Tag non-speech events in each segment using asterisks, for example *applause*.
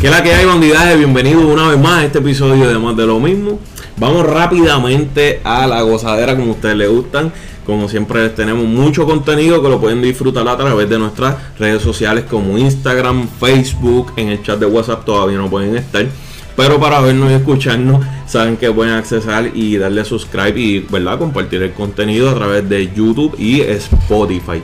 ¿Qué la que hay, bandidades? Bienvenidos una vez más a este episodio de Más de lo Mismo. Vamos rápidamente a la gozadera como a ustedes les gustan. Como siempre tenemos mucho contenido que lo pueden disfrutar a través de nuestras redes sociales como Instagram, Facebook, en el chat de WhatsApp todavía no pueden estar. Pero para vernos y escucharnos, saben que pueden accesar y darle subscribe y ¿verdad? compartir el contenido a través de YouTube y Spotify.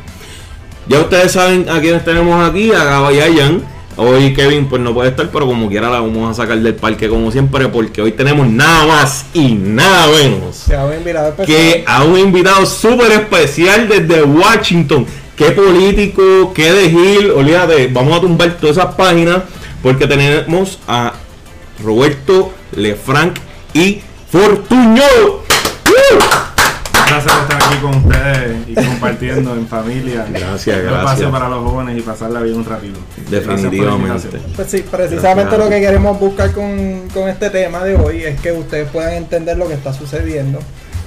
Ya ustedes saben a quienes tenemos aquí, a Gaba y a Jan. Hoy Kevin pues no puede estar, pero como quiera la vamos a sacar del parque como siempre, porque hoy tenemos nada más y nada menos que a un invitado súper especial desde Washington. Qué político, qué de Gil, olvídate, vamos a tumbar todas esas páginas porque tenemos a Roberto Lefranc y Fortuño. Gracias por estar aquí con ustedes y *laughs* compartiendo en familia. Gracias, gracias. espacio para los jóvenes y pasarla bien un ratito. Definitivamente. Pues sí, precisamente lo que queremos buscar con, con, este tema de hoy es que ustedes puedan entender lo que está sucediendo.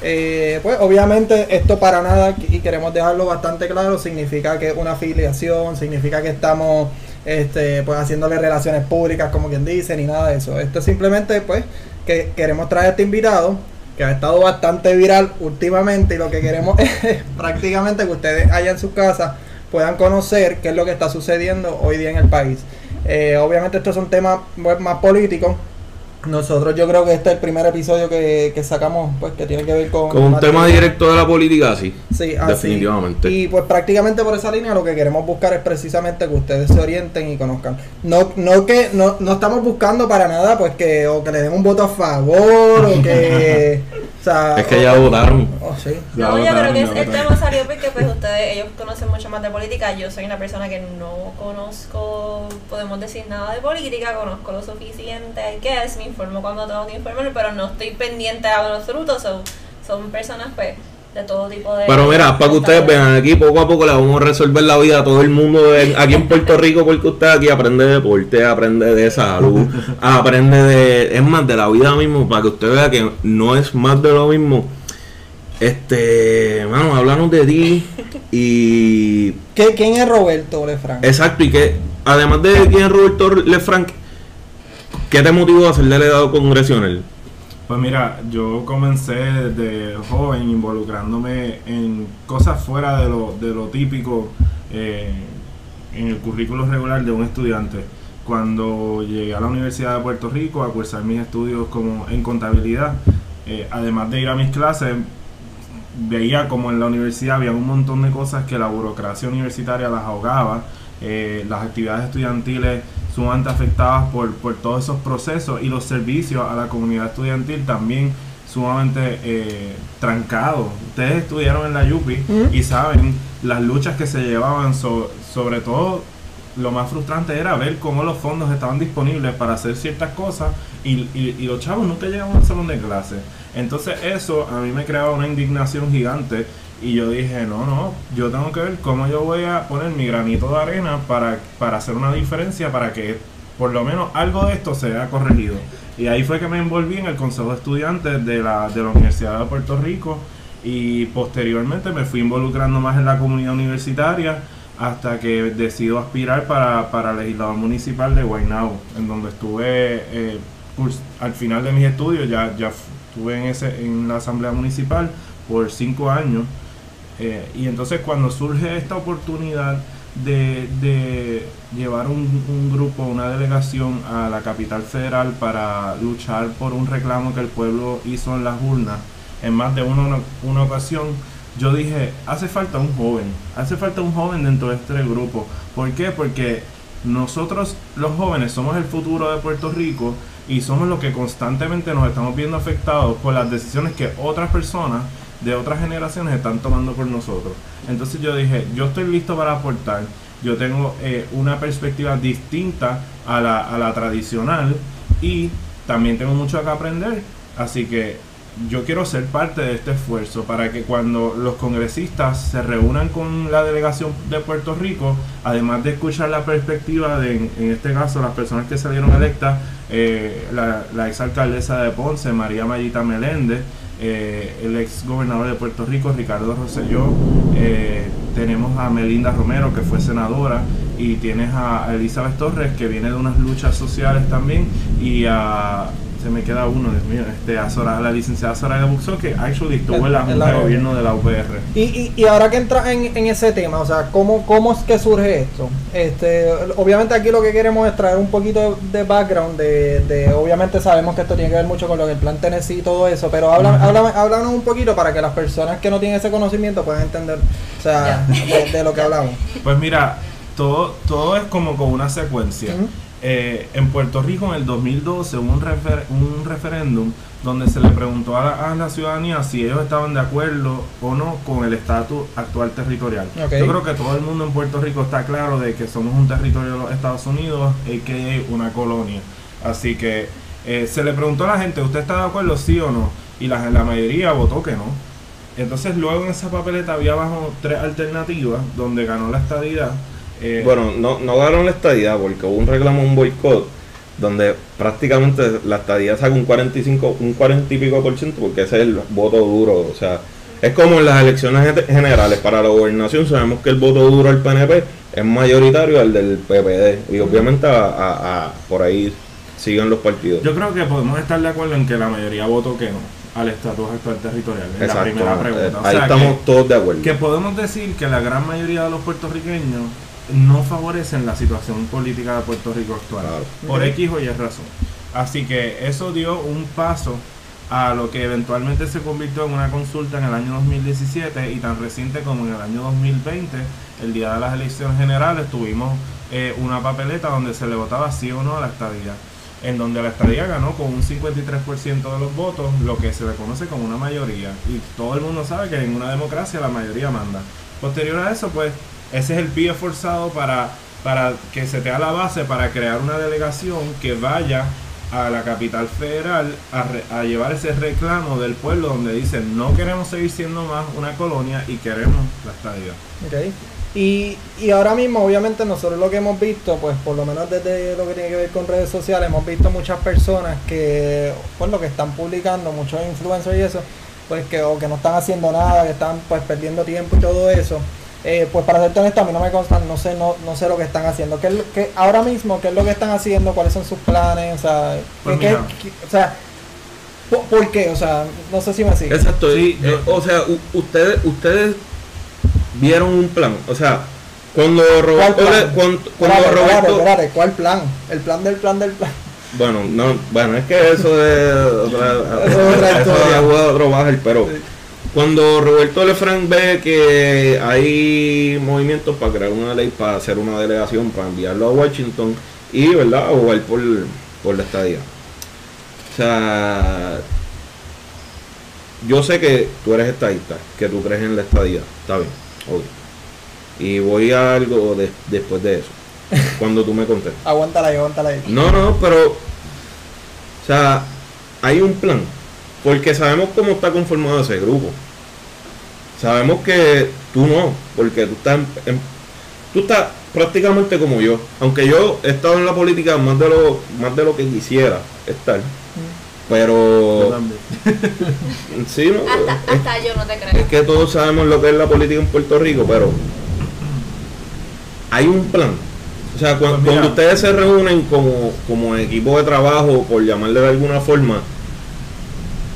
Eh, pues obviamente esto para nada, y queremos dejarlo bastante claro, significa que una afiliación, significa que estamos este, pues haciéndole relaciones públicas como quien dice, ni nada de eso. Esto es simplemente pues que queremos traer a este invitado que ha estado bastante viral últimamente y lo que queremos *laughs* es prácticamente que ustedes allá en su casa puedan conocer qué es lo que está sucediendo hoy día en el país. Eh, obviamente estos son temas pues, más políticos, nosotros yo creo que este es el primer episodio que, sacamos, pues que tiene que ver con... Con un tema directo de la política, sí. Sí, definitivamente. Y pues prácticamente por esa línea lo que queremos buscar es precisamente que ustedes se orienten y conozcan. No, no que no, no estamos buscando para nada pues que o que le den un voto a favor o que *laughs* es que ya votaron. Oh, sí. No, yo creo que el tema salió porque pues ustedes, ellos conocen mucho más de política. Yo soy una persona que no conozco, podemos decir nada de política, conozco lo suficiente, hay que me informo cuando tengo que informarme, pero no estoy pendiente a los frutos. son personas pues de todo tipo de... Pero mira, para que ustedes vean, aquí poco a poco le vamos a resolver la vida a todo el mundo aquí en Puerto *laughs* Rico, porque usted aquí aprende de deporte, aprende de salud, aprende de... Es más, de la vida mismo, para que usted vea que no es más de lo mismo. Este, bueno, hablamos de ti y... ¿Qué, ¿Quién es Roberto Lefranc? Exacto, y que además de quién es Roberto Lefranc, ¿qué te motivó a ser delegado congresional? Pues mira, yo comencé desde joven involucrándome en cosas fuera de lo, de lo típico eh, en el currículo regular de un estudiante. Cuando llegué a la Universidad de Puerto Rico a cursar mis estudios como en contabilidad, eh, además de ir a mis clases, veía como en la universidad había un montón de cosas que la burocracia universitaria las ahogaba, eh, las actividades estudiantiles sumamente afectadas por, por todos esos procesos y los servicios a la comunidad estudiantil también sumamente eh, trancados. Ustedes estudiaron en la YUPI y saben las luchas que se llevaban, sobre todo lo más frustrante era ver cómo los fondos estaban disponibles para hacer ciertas cosas y, y, los chavos nunca llegaban al salón de clase. Entonces eso a mí me creaba una indignación gigante y yo dije, no, no, yo tengo que ver cómo yo voy a poner mi granito de arena para, para hacer una diferencia, para que por lo menos algo de esto se haya corregido. Y ahí fue que me envolví en el Consejo de Estudiantes de la, de la Universidad de Puerto Rico y posteriormente me fui involucrando más en la comunidad universitaria hasta que decido aspirar para, para legislador municipal de Guaynabo, en donde estuve eh, al final de mis estudios, ya, ya estuve en, ese, en la asamblea municipal por cinco años eh, y entonces cuando surge esta oportunidad de, llevar un, grupo, una delegación a la capital federal para luchar por un reclamo que el pueblo hizo en las urnas, en más de una, una ocasión, yo dije, hace falta un joven, hace falta un joven dentro de este grupo. ¿Por qué? Porque nosotros los jóvenes somos el futuro de Puerto Rico y somos los que constantemente nos estamos viendo afectados por las decisiones que otras personas de otras generaciones están tomando por nosotros. Entonces yo dije, yo estoy listo para aportar, yo tengo eh, una perspectiva distinta a la, a la tradicional y también tengo mucho que aprender, así que yo quiero ser parte de este esfuerzo para que cuando los congresistas se reúnan con la delegación de Puerto Rico, además de escuchar la perspectiva de, en, este caso, las personas que salieron electas, eh, la, la exalcaldesa de Ponce, María Mayita Meléndez, eh, el ex gobernador de Puerto Rico, Ricardo Rosselló, eh, tenemos a Melinda Romero, que fue senadora, y tienes a Elizabeth Torres que viene de unas luchas sociales también y a se me queda uno, Dios mío, este, a, Sora, la licenciada Soraya Buxo, que actually estuvo en la Junta de Gobierno de la UPR. Y, y, y ahora que entra en, en, ese tema, o sea, ¿cómo, ¿cómo es que surge esto? Este, obviamente aquí lo que queremos es traer un poquito de background, de, de obviamente sabemos que esto tiene que ver mucho con lo que el plan Tennessee y todo eso, pero habla, háblanos un poquito para que las personas que no tienen ese conocimiento puedan entender, o sea, de, de, lo que hablamos. Pues mira, todo, todo es como con una secuencia. Uh -huh. Eh, en Puerto Rico en el 2012 hubo un, refer un referéndum donde se le preguntó a la, a la, ciudadanía si ellos estaban de acuerdo o no con el estatus actual territorial. Okay. Yo creo que todo el mundo en Puerto Rico está claro de que somos un territorio de los Estados Unidos, a.k.a. una colonia. Así que eh, se le preguntó a la gente, ¿usted está de acuerdo sí o no? Y la, la mayoría votó que no. Entonces luego en esa papeleta había abajo tres alternativas donde ganó la estadidad eh, bueno, no, no ganaron la estadía porque hubo un reclamo, un boicot, donde prácticamente la estadía saca un 45, un 40 y pico por ciento, porque ese es el voto duro. O sea, es como en las elecciones generales para la gobernación, sabemos que el voto duro del PNP es mayoritario al del PPD. Y obviamente a, a, a, por ahí siguen los partidos. Yo creo que podemos estar de acuerdo en que la mayoría votó que no al estatus actual territorial. Es la primera pregunta. O ahí sea, estamos que, todos de acuerdo. Que podemos decir que la gran mayoría de los puertorriqueños no favorecen la situación política de Puerto Rico actual, claro. por X o Y razón. Así que eso dio un paso a lo que eventualmente se convirtió en una consulta en el año 2017 y tan reciente como en el año 2020, el día de las elecciones generales, tuvimos eh, una papeleta donde se le votaba sí o no a la estadía, en donde la estadía ganó con un 53% de los votos, lo que se le conoce como una mayoría. Y todo el mundo sabe que en una democracia la mayoría manda. Posterior a eso, pues ese es el pie forzado para, para que se te la base para crear una delegación que vaya a la capital federal a, re, a, llevar ese reclamo del pueblo donde dicen no queremos seguir siendo más una colonia y queremos la estadía. Okay. Y, y ahora mismo, obviamente, nosotros lo que hemos visto, pues por lo menos desde lo que tiene que ver con redes sociales, hemos visto muchas personas que, pues lo que están publicando, muchos influencers y eso, pues que o que no están haciendo nada, que están pues perdiendo tiempo y todo eso. Eh, pues para ser honesto, a mí no me consta, no sé, no, no sé lo que están haciendo. ¿Qué, es lo, qué, ahora mismo, ¿qué es lo que están haciendo? ¿Cuáles son sus planes? O sea, Pues ¿qué, mira. qué- o sea ¿por, por qué? O sea, no sé si me sigue. Exacto, Sí, y, eh, yo- o sea, ustedes ustedes vieron un plan, o sea, cuando ¿Cuál Roberto, cuando, cuando Espérate, Roberto, espérate, ¿cuál plan? El plan del plan del plan. bueno, no, bueno, es que eso es otra, Eso *laughs* es otra eso otro bajar, pero Sí. Cuando Roberto Lefranc ve que hay movimientos para crear una ley para hacer una delegación para enviarlo a Washington y verdad abogar por, por la estadía. O sea, yo sé que tú eres estadista, que tú crees en la estadía, está bien, ok. Y voy a algo de- después de eso, *laughs* cuando tú me contestes. Aguántala ahí, aguántala ahí. No, no, pero. O sea, hay un plan. Porque sabemos cómo está conformado ese grupo. Sabemos que tú no, porque tú estás, en- en- tú estás prácticamente como yo. Aunque yo he estado en la política más de lo, más de lo que quisiera estar. Yo Pero *laughs* sí, no, Hasta, es, hasta yo no te es creo. que todos sabemos lo que es la política en Puerto Rico, pero hay un plan. O sea, cuando, Pues mira. cuando ustedes se reúnen como, como equipo de trabajo, por llamarle de alguna forma,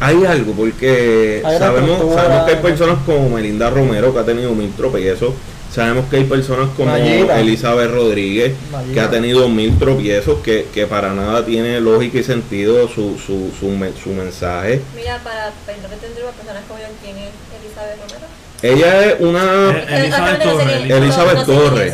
hay algo, porque Hay sabemos, sabemos que hay personas como Melinda Romero, que ha tenido mil tropiezos, sabemos que hay personas como Mayita. Elizabeth Rodríguez, Mayita. que ha tenido mil tropiezos, que, que para nada tiene lógica y sentido su, su, su, me- su mensaje. Mira, para perdón que te interrumpa, personas como yo, ¿quién es Elizabeth Romero? Ella es una... Eh, Elizabeth Torres. Elizabeth. Torres.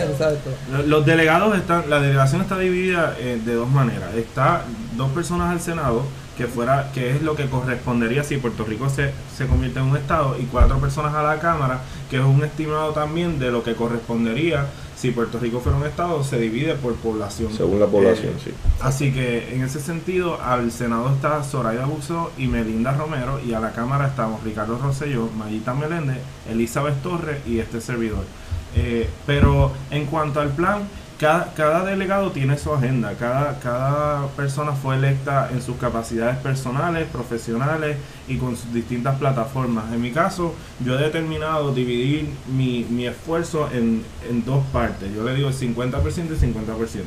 Los delegados están, la delegación está dividida eh, de dos maneras. Está dos personas al Senado, que fuera, que es lo que correspondería si Puerto Rico se, se convierte en un estado, y cuatro personas a la Cámara, que es un estimado también de lo que correspondería si Puerto Rico fuera un estado, se divide por población. Según la población, Eh, sí. Así que en ese sentido, al Senado está Soraya Buxo y Melinda Romero, y a la Cámara estamos Ricardo Rosselló, Mayita Meléndez, Elizabeth Torres y este servidor. Eh, pero en cuanto al plan, cada, cada delegado tiene su agenda, cada, cada persona fue electa en sus capacidades personales, profesionales y con sus distintas plataformas. En mi caso, yo he determinado dividir mi, mi esfuerzo en, en dos partes. Yo le digo el 50% y 50%.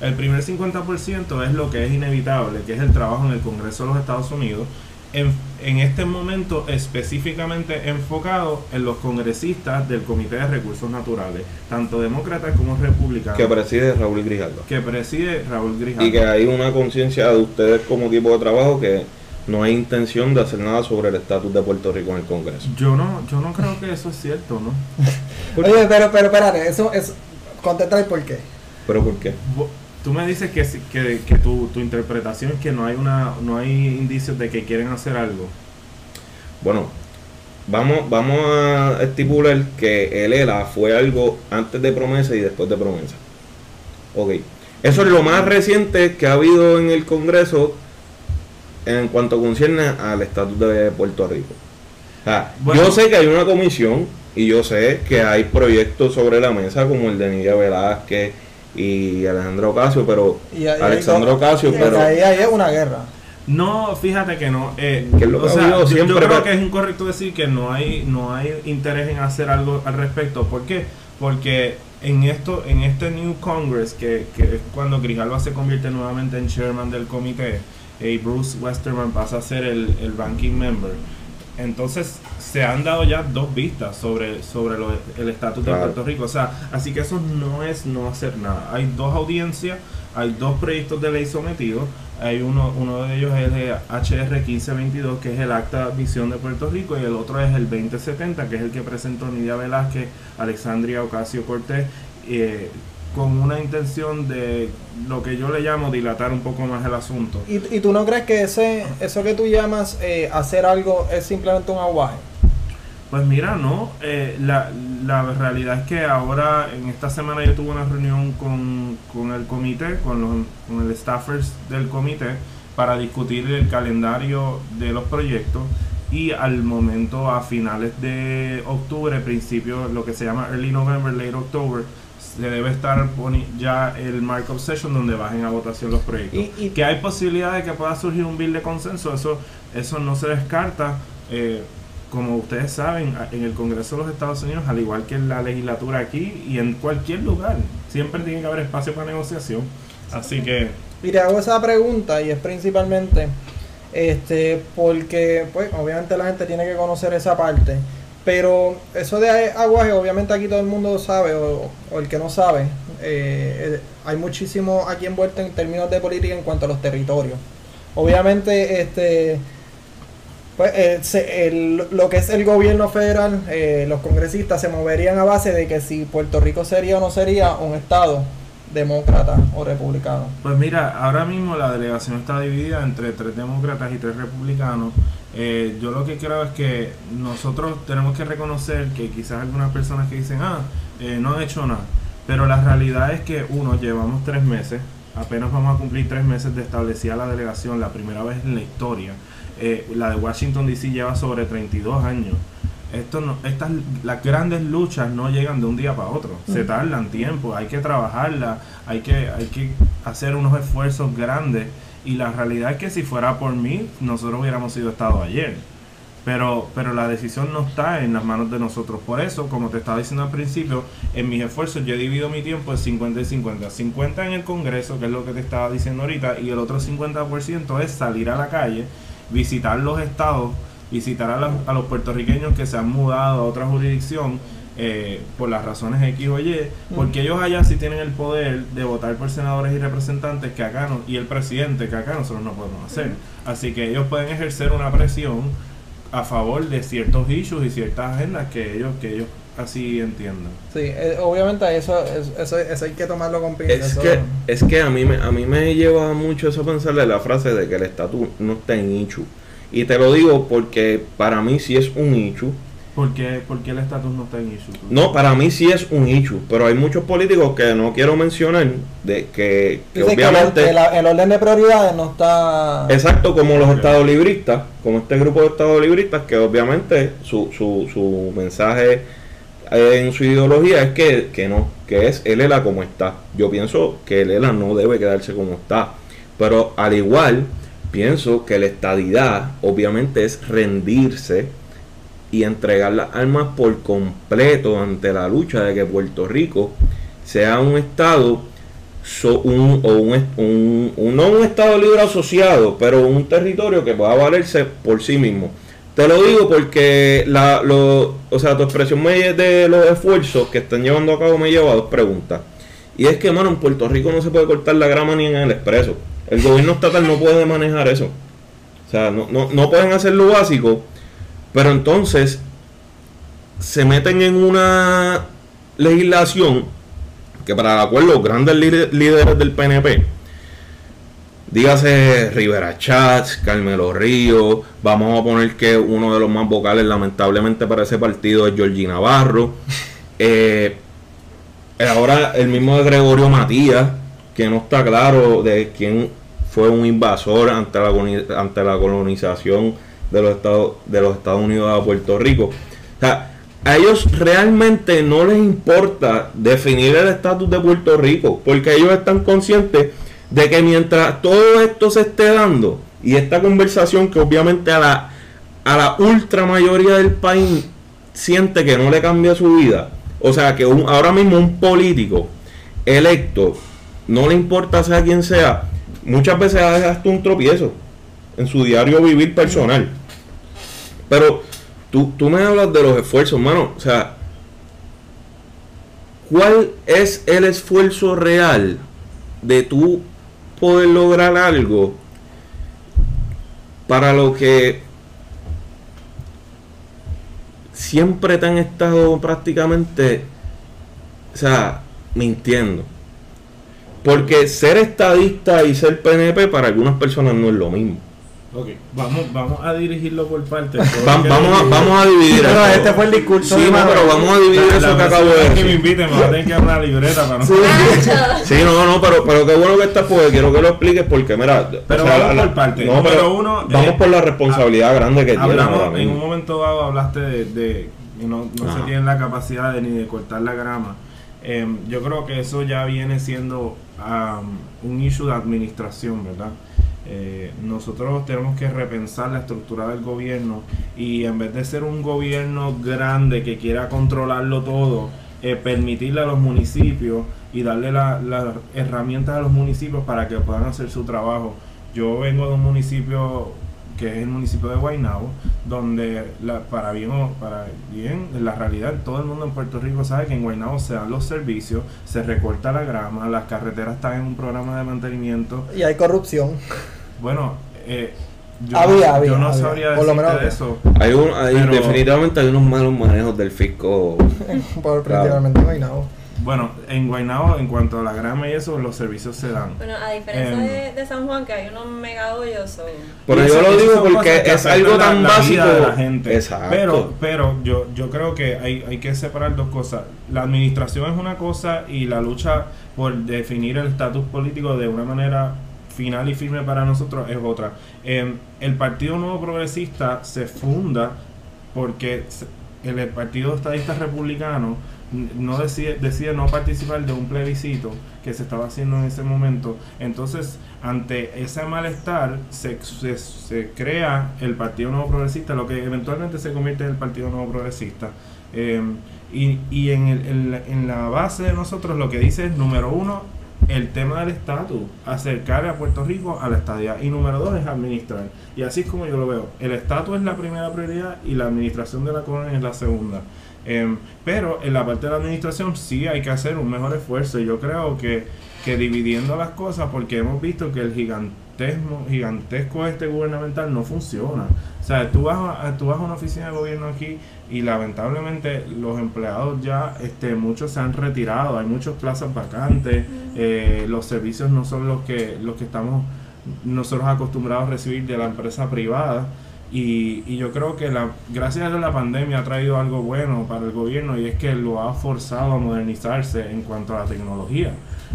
El primer 50% es lo que es inevitable, que es el trabajo en el Congreso de los Estados Unidos, en, en, este momento específicamente enfocado en los congresistas del Comité de Recursos Naturales, tanto demócratas como republicanos. Que preside Raúl Grijaldo. Que preside Raúl Grijaldo. Y que hay una conciencia de ustedes como equipo de trabajo que no hay intención de hacer nada sobre el estatus de Puerto Rico en el Congreso. Yo no, yo no creo que eso es cierto, ¿no? *laughs* Oye, pero, pero espérate, eso es... Contesta por qué. ¿Pero por qué? Tú me dices que, que, que tu, tu, interpretación es que no hay una no hay indicios de que quieren hacer algo. Bueno, vamos vamos a estipular que el ELA fue algo antes de promesa y después de promesa. Ok. Eso es lo más reciente que ha habido en el Congreso en cuanto concierne al estatus de Puerto Rico. O sea, bueno. Yo sé que hay una comisión y yo sé que hay proyectos sobre la mesa como el de Nidia Velázquez y Alejandro Ocasio, pero y ahí, Alexandro Ocasio, pero ahí, ahí es una guerra. No, fíjate que no. Eh, que lo o sea, yo, siempre yo creo que es incorrecto decir que no hay no hay interés en hacer algo al respecto. ¿Por qué? Porque en esto en este New Congress que, que es cuando Grijalva se convierte nuevamente en chairman del comité y Bruce Westerman pasa a ser el, el ranking member. Entonces se han dado ya dos vistas sobre, sobre lo, el estatus Claro. de Puerto Rico. O sea, así que eso no es no hacer nada. Hay dos audiencias, hay dos proyectos de ley sometidos. Hay uno, uno de ellos es el HR 1522, que es el acta de admisión de Puerto Rico, y el otro es el 2070, que es el que presentó Nidia Velázquez, Alexandria Ocasio Cortés, eh, con una intención de lo que yo le llamo dilatar un poco más el asunto. ¿Y, y tú no crees que ese eso que tú llamas eh, hacer algo es simplemente un aguaje? Pues mira, no, eh, la, la realidad es que ahora en esta semana yo tuve una reunión con, con el comité, con, los, con el staffers del comité, para discutir el calendario de los proyectos y al momento a finales de octubre, principio lo que se llama early November, late October, se debe estar ya el markup session donde bajen a votación los proyectos. Y- y- que hay posibilidad de que pueda surgir un bill de consenso, eso, eso no se descarta. eh, como ustedes saben, en el Congreso de los Estados Unidos, al igual que en la legislatura aquí y en cualquier lugar, siempre tiene que haber espacio para negociación. Así que, Y te hago esa pregunta y es principalmente este porque pues obviamente la gente tiene que conocer esa parte pero eso de aguaje obviamente aquí todo el mundo sabe o, o el que no sabe eh, eh, hay muchísimo aquí envuelto en términos de política en cuanto a los territorios. Obviamente este pues eh, se- el- lo que es el gobierno federal eh, los congresistas se moverían a base de que si Puerto Rico sería o no sería un estado demócrata o republicano pues mira, ahora mismo la delegación está dividida entre tres demócratas y tres republicanos. Eh, yo lo que creo es que nosotros tenemos que reconocer que quizás algunas personas que dicen, ah, eh, no han hecho nada. Pero la realidad es que, uno, llevamos tres meses, apenas vamos a cumplir tres meses de establecida la delegación, la primera vez en la historia. Eh, la de Washington DC lleva sobre 32 años. Esto no, estas las grandes luchas no llegan de un día para otro, se tardan tiempo, hay que trabajarla, hay que, hay que hacer unos esfuerzos grandes y la realidad es que si fuera por mí, nosotros hubiéramos sido estado ayer. Pero, pero la decisión no está en las manos de nosotros. Por eso, como te estaba diciendo al principio, en mis esfuerzos yo he dividido mi tiempo en 50 y 50. 50 en el Congreso, que es lo que te estaba diciendo ahorita, y el otro 50% es salir a la calle, visitar los estados, visitar a, los- a los puertorriqueños que se han mudado a otra jurisdicción eh, por las razones X o Y, porque ellos allá sí tienen el poder de votar por senadores y representantes que acá no, y el presidente que acá nosotros no podemos hacer. Así que ellos pueden ejercer una presión a favor de ciertos issues y ciertas agendas que ellos, que ellos así entiendan. Sí, eh, obviamente eso, es- eso, eso hay que tomarlo con pinzas. Es eso- que, es que a mí me, a mí me lleva mucho eso a pensarle la frase de que el estatus no está en Ichu. Y te lo digo porque para mí sí es un Ichu. ¿Por qué, por qué el estatus no está en issue? tú? No, para mí sí es un Ichu. Pero hay muchos políticos que no quiero mencionar de que, que Dice que el, obviamente... que la- el orden de prioridades no está... Exacto, como los estados libristas, como este grupo de estados libristas que obviamente su, su, su mensaje eh, en su ideología es que, que no, que es el ELA como está. Yo pienso que el ELA no debe quedarse como está. Pero al igual, pienso que la estadidad obviamente es rendirse y entregar las armas por completo ante la lucha de que Puerto Rico sea un estado o un, no un estado libre asociado, pero un territorio que pueda valerse por sí mismo. Te lo digo porque la, o sea, tu expresión de los esfuerzos que están llevando a cabo me lleva a dos preguntas. Y es que, mano, en Puerto Rico no se puede cortar la grama ni en el expreso. El gobierno estatal no puede manejar eso. O sea, no, no, no pueden hacer lo básico, pero entonces se meten en una legislación que para la cual los grandes líderes del PNP, dígase Rivera Chats, Carmelo Río, vamos a poner que uno de los más vocales lamentablemente para ese partido es Georgie Navarro, eh, ahora el mismo de Gregorio Matías, que no está claro de quién fue un invasor ante la, ante la colonización de los Estados, de los Estados Unidos a Puerto Rico. O sea, a ellos realmente no les importa definir el estatus de Puerto Rico, porque ellos están conscientes de que mientras todo esto se esté dando, y esta conversación que obviamente a la, a la ultra mayoría del país siente que no le cambia su vida, o sea que ahora mismo un político electo, no le importa sea quien sea, muchas veces hace hasta un tropiezo en su diario vivir personal. Pero Tú, me hablas de los esfuerzos, mano. O sea, ¿cuál es el esfuerzo real de tú poder lograr algo para lo que siempre te han estado prácticamente, o sea, mintiendo? Porque ser estadista y ser PNP para algunas personas no es lo mismo. Ok, vamos, vamos a dirigirlo por partes. *laughs* vamos, a, vamos a dividir pero este fue el discurso. Sí, no, pero vamos a dividir eso que acabo de decir. que me inviten, me va a tener que dar una libreta para no. *laughs* Sí, no, no, pero, pero qué bueno que estás, porque quiero que lo expliques, porque mira. Pero vamos por partes. No, pero uno. Vamos por la responsabilidad grande que tiene. En un momento dado hablaste de, de no, no se tiene la capacidad de, ni de cortar la grama. Eh, yo creo que eso ya viene siendo um, un issue de administración, ¿verdad? Eh, nosotros tenemos que repensar la estructura del gobierno y en vez de ser un gobierno grande que quiera controlarlo todo, eh, permitirle a los municipios y darle las herramientas a los municipios para que puedan hacer su trabajo. Yo vengo de un municipio que es el municipio de Guaynabo, donde la, para bien o para bien, en la realidad todo el mundo en Puerto Rico sabe que en Guaynabo se dan los servicios, se recorta la grama, las carreteras están en un programa de mantenimiento. Y hay corrupción. Bueno, eh, yo, no, sabría decirte eso. Hay un, definitivamente hay unos malos manejos del fisco. *laughs* Por, principalmente en Guaynabo. Bueno, en Guaynabo, en cuanto a la grama y eso, los servicios se dan. Bueno, a diferencia em, de, San Juan, que hay unos mega hoyos. Pero yo lo digo porque es algo tan básico. de la gente. Exacto. Pero, pero yo, yo creo que hay, hay que separar dos cosas. La administración es una cosa y la lucha por definir el estatus político de una manera final y firme para nosotros es otra. Em, el Partido Nuevo Progresista se funda porque el Partido Estadista Republicano no decide, decide no participar de un plebiscito que se estaba haciendo en ese momento. Entonces, ante ese malestar, se, se, crea el Partido Nuevo Progresista, lo que eventualmente se convierte en el Partido Nuevo Progresista. Em, y, y en, el, en la base de nosotros lo que dice es, número uno, el tema del estatus, acercar a Puerto Rico a la estadía. Y número dos es administrar. Y así es como yo lo veo. El estatus es la primera prioridad y la administración de la colonia es la segunda. Em, pero en la parte de la administración sí hay que hacer un mejor esfuerzo. Yo creo que, que dividiendo las cosas, porque hemos visto que el gigantesco, gigantesco este gubernamental no funciona. O sea, tú vas, a, tú vas a una oficina de gobierno aquí y lamentablemente los empleados ya, este, muchos se han retirado, hay muchas plazas vacantes, eh, los servicios no son los que, los que estamos nosotros acostumbrados a recibir de la empresa privada. Y, y, yo creo que la, gracias a la pandemia ha traído algo bueno para el gobierno y es que lo ha forzado a modernizarse en cuanto a la tecnología.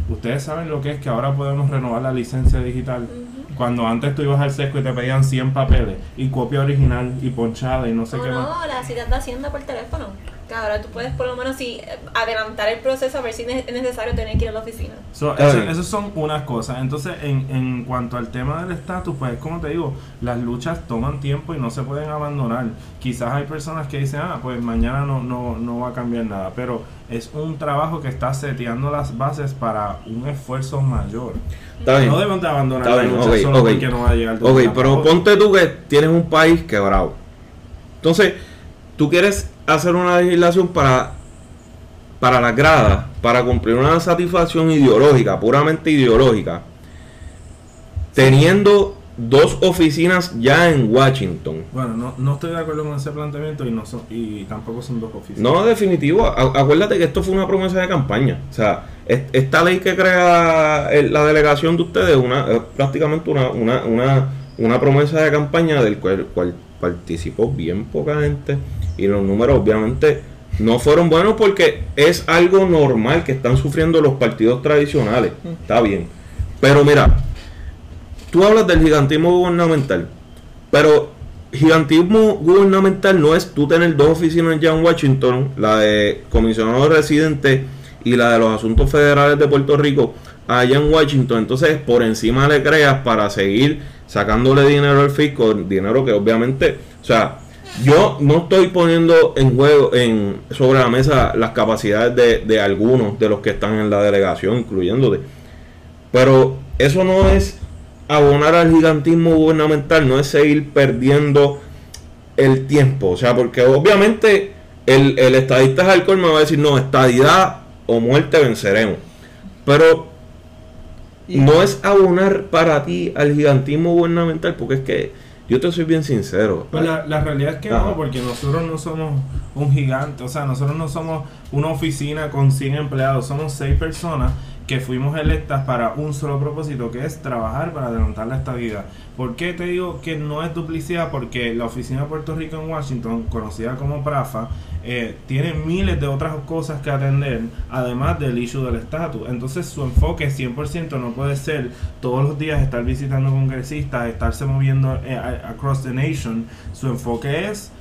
Ustedes saben lo que es que ahora podemos renovar la licencia digital. Cuando antes tú ibas al sesco y te pedían 100 papeles y copia original y ponchada y no sé qué más. No, la citas de Hacienda por teléfono. Que ahora tú puedes por lo menos sí adelantar el proceso a ver si es necesario tener que ir a la oficina. So, eso, son unas cosas. Entonces, en, en cuanto al tema del estatus, pues como te digo, las luchas toman tiempo y no se pueden abandonar. Quizás hay personas que dicen, ah, pues mañana no, no, no va a cambiar nada, pero es un trabajo que está seteando las bases para un esfuerzo mayor. Está bien. No debemos de abandonar Está la bien, lucha ok, solo ok. porque no va a llegar Ok, pero ponte tú que tienes un país quebrado. Entonces, tú quieres hacer una legislación para, para las gradas, para cumplir una satisfacción ideológica, puramente ideológica, teniendo dos oficinas ya en Washington. Bueno, no, no estoy de acuerdo con ese planteamiento y no son, y tampoco son dos oficinas. No, definitivo. Acuérdate que esto fue una promesa de campaña. O sea, es- esta ley que crea el- la delegación de ustedes una, es prácticamente una, una, una, una promesa de campaña del cual, cual participó bien poca gente y los números obviamente no fueron buenos porque es algo normal que están sufriendo los partidos tradicionales. Está bien. Pero mira, tú hablas del gigantismo gubernamental, pero gigantismo gubernamental no es tú tener dos oficinas ya en Washington, la de comisionado residente y la de los asuntos federales de Puerto Rico allá en Washington, entonces por encima le creas para seguir sacándole dinero al fisco, dinero que obviamente, o sea, yo no estoy poniendo en juego en sobre la mesa las capacidades de, de algunos de los que están en la delegación, incluyéndote. Pero eso no es abonar al gigantismo gubernamental, no es seguir perdiendo el tiempo. O sea, porque obviamente el, el estadista hardcore me va a decir, no, estadidad o muerte venceremos. Pero no es abonar para ti al gigantismo gubernamental, porque es que yo te soy bien sincero. Pues la, la realidad es que Ajá. no, porque nosotros no somos un gigante, o sea, nosotros no somos una oficina con 100 empleados, somos 6 personas que fuimos electas para un solo propósito, que es trabajar para adelantar la estabilidad. ¿Por qué te digo que no es duplicidad? Porque la oficina de Puerto Rico en Washington, conocida como PRAFA, eh, tiene miles de otras cosas que atender, además del issue del estatus. Entonces su enfoque 100% no puede ser todos los días estar visitando congresistas, estarse moviendo eh, across the nation. Su enfoque es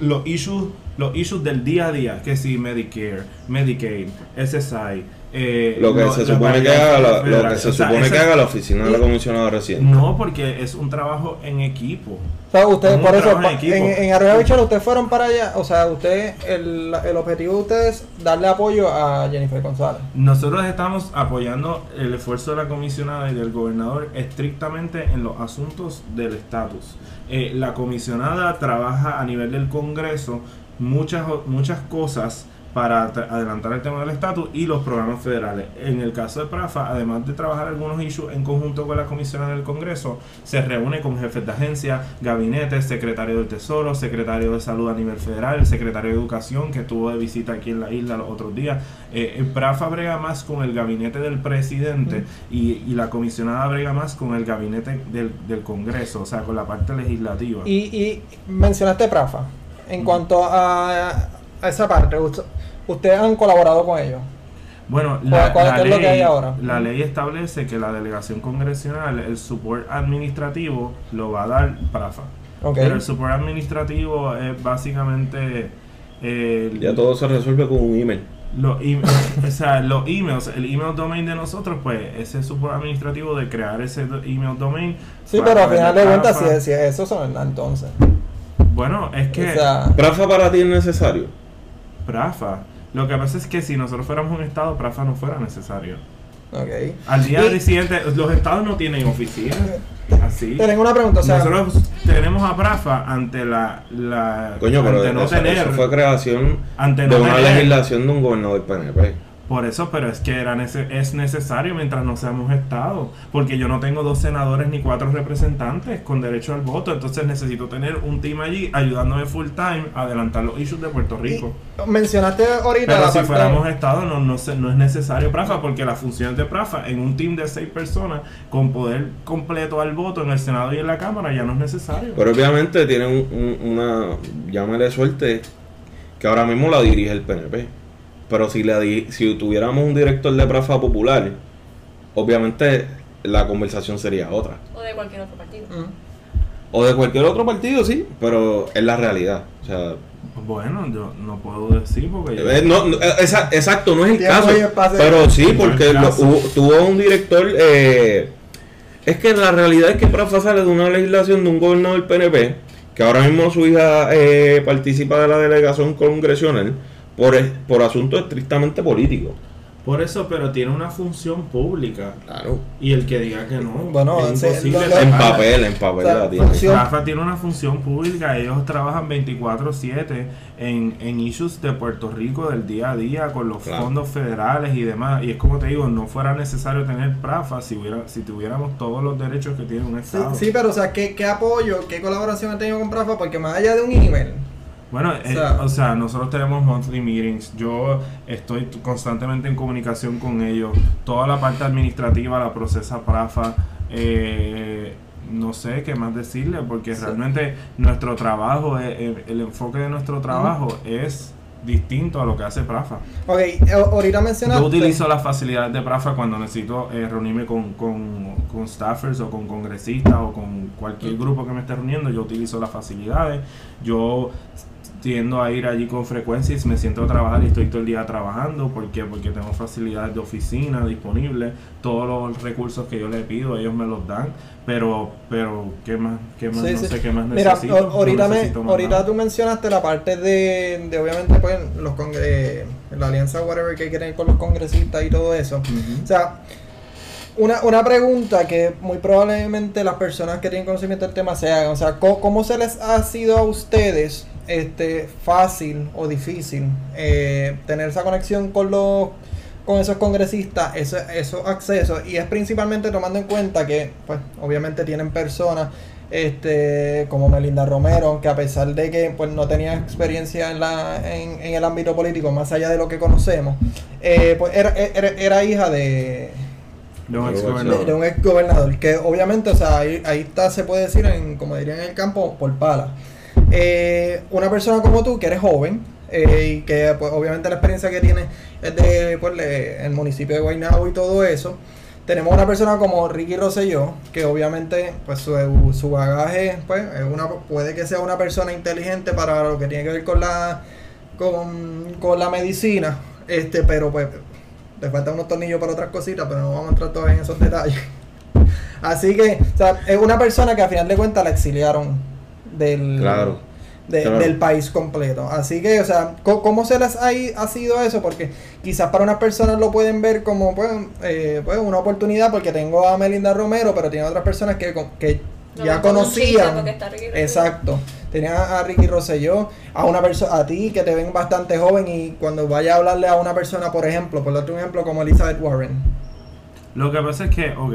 los issues, los issues del día a día, que si Medicare, Medicaid, SSI, eh, Lo que lo- se supone que haga la, lo que se O sea, supone que haga la oficina de la comisionada residente. No, porque es un trabajo en equipo. O sea, ustedes, por eso, en en, en Arriba Bichuela, ustedes fueron para allá. O sea, ustedes, el, el objetivo de ustedes es darle apoyo a Jennifer González. Nosotros estamos apoyando el esfuerzo de la comisionada y del gobernador estrictamente en los asuntos del estatus. Eh, la comisionada trabaja a nivel del Congreso muchas, o- muchas cosas para adelantar el tema del estatus y los programas federales. En el caso de PRAFA, además de trabajar algunos issues en conjunto con la comisionada del Congreso, se reúne con jefes de agencia, gabinetes, secretario del Tesoro, secretario de Salud a nivel federal, el secretario de Educación que estuvo de visita aquí en la isla los otros días. Eh, el PRAFA brega más con el gabinete del presidente y, y la comisionada brega más con el gabinete del, del Congreso, o sea, con la parte legislativa. Y, y mencionaste Prafa. En cuanto a, a esa parte, usted- ustedes han colaborado con ellos. Bueno, ¿Cuál- la, cuál- la qué es lo que hay ley, ahora? la ley establece que la delegación congresional, el support administrativo, lo va a dar PRAFA. Ok. Pero el support administrativo es básicamente... eh, Ya todo se resuelve con un email. Los em- *laughs* o sea, los emails, el email domain de nosotros, pues ese support administrativo de crear ese email domain. Sí, pero al final de cuentas, si si es eso, son entonces. Bueno, es que O sea, ¿Prafa para ti es necesario? PRAFA, lo que pasa es que si nosotros fuéramos un estado, PRAFA no fuera necesario. ok. Al día Y- siguiente, los estados no tienen oficina. Así. Tengo una pregunta, o sea, Nosotros tenemos a PRAFA ante la, la Coño, pero ante no eso, tener eso fue creación ante de no una tener- legislación de un gobernador PNP. Por eso, pero es que era nece- es necesario mientras no seamos Estado, porque yo no tengo dos senadores ni cuatro representantes con derecho al voto, entonces necesito tener un team allí ayudándome full time a adelantar los issues de Puerto Rico. y mencionaste ahorita Pero la si parte- fuéramos Estado no, no, se- no es necesario PRAFA, porque las funciones de PRAFA en un team de seis personas con poder completo al voto en el Senado y en la Cámara ya no es necesario. Pero obviamente tienen un- un- una, llámale suerte, que ahora mismo la dirige el PNP. Pero si, tuviéramos un director de Prafa Popular, obviamente la conversación sería otra. O de cualquier otro partido. Mm. O de cualquier otro partido, sí, pero es la realidad. O sea, Bueno, yo no puedo decir porque yo... Eh, no, no, eh, esa- exacto, no es el caso. Pero sí, porque lo- hubo- tuvo un director. eh, es que la realidad es que Prafa sale de una legislación de un gobernador PNP, que ahora mismo su hija eh, participa de la delegación congresional por, es- por asuntos estrictamente políticos. Por eso, pero tiene una función pública. Claro. Y el que diga que no, Bueno, es sí, imposible. lo- lo- En papel, en papel sea, la tiene. función- Rafa tiene una función pública, ellos trabajan 24/7 en, en issues de Puerto Rico del día a día con los Claro. fondos federales y demás. Y es como te digo, no fuera necesario tener PRAFA si, hubiera, si tuviéramos todos los derechos que tiene un Sí, Estado. sí, pero o sea, ¿qué, qué apoyo, qué colaboración ha tenido con Prafa? Porque más allá de un email, Bueno, eh, sea- o sea, nosotros tenemos monthly meetings. Yo estoy constantemente en comunicación con ellos. Toda la parte administrativa la procesa Prafa. Eh, no sé qué más decirle, porque Sí. realmente nuestro trabajo, es- el, el enfoque de nuestro trabajo es distinto a lo que hace Prafa. ok, eh, ahorita mencionaste... Yo utilizo las facilidades de Prafa cuando necesito eh, reunirme con, con, con staffers o con congresistas o con cualquier grupo que me esté reuniendo. Yo utilizo las facilidades. Yo tiendo a ir allí con frecuencia y me siento a trabajar y estoy todo el día trabajando. ¿Por qué? Porque tengo facilidades de oficina disponibles. Todos los recursos que yo le pido, ellos me los dan. Pero, pero ¿qué más? ¿Qué más? Sí, no sí. sé qué más Mira, necesito. a- ahorita, No me- necesito ahorita tú mencionaste la parte de, de obviamente, pues, los congre la alianza, whatever, que quieren con los congresistas y todo eso. O sea, una, una pregunta que muy probablemente las personas que tienen conocimiento del tema se hagan. O sea, ¿cómo, cómo se les ha sido a ustedes este fácil o difícil eh, tener esa conexión con los con esos congresistas, eso- esos accesos? Y es principalmente tomando en cuenta que, pues, obviamente tienen personas este como Melinda Romero, que a pesar de que pues no tenía experiencia en, la, en, en el ámbito político, más allá de lo que conocemos, eh, pues era, era, era hija de, De un ex de, gobernador. de un ex gobernador, que obviamente, o sea, ahí, ahí está, se puede decir, en, como dirían en el campo, por pala. Eh, una persona como tú, que eres joven, eh, y que pues, obviamente la experiencia que tienes es de pues, el municipio de Guaynabo y todo eso. Tenemos una persona como Ricky Rosselló, que obviamente pues su, su bagaje pues, es una, puede que sea una persona inteligente para lo que tiene que ver con la, con, con la medicina, este, pero pues le faltan unos tornillos para otras cositas, pero no vamos a entrar todavía en esos detalles. *laughs* Así que, o sea, es una persona que a final de cuentas la exiliaron del, Claro, de- claro. del país completo. Así que, o sea, ¿cómo se les ha, ha sido eso? Porque quizás para unas personas lo pueden ver como pues, eh, pues, una oportunidad porque tengo a Melinda Romero, pero tiene otras personas que, con- que Lo ya conocían. porque está Ricky Rosselló. Exacto. Tenían a Ricky Rosselló, a una persona, a ti que te ven bastante joven y cuando vaya a hablarle a una persona, por ejemplo, por darte un ejemplo como Elizabeth Warren. Lo que pasa es que, ok,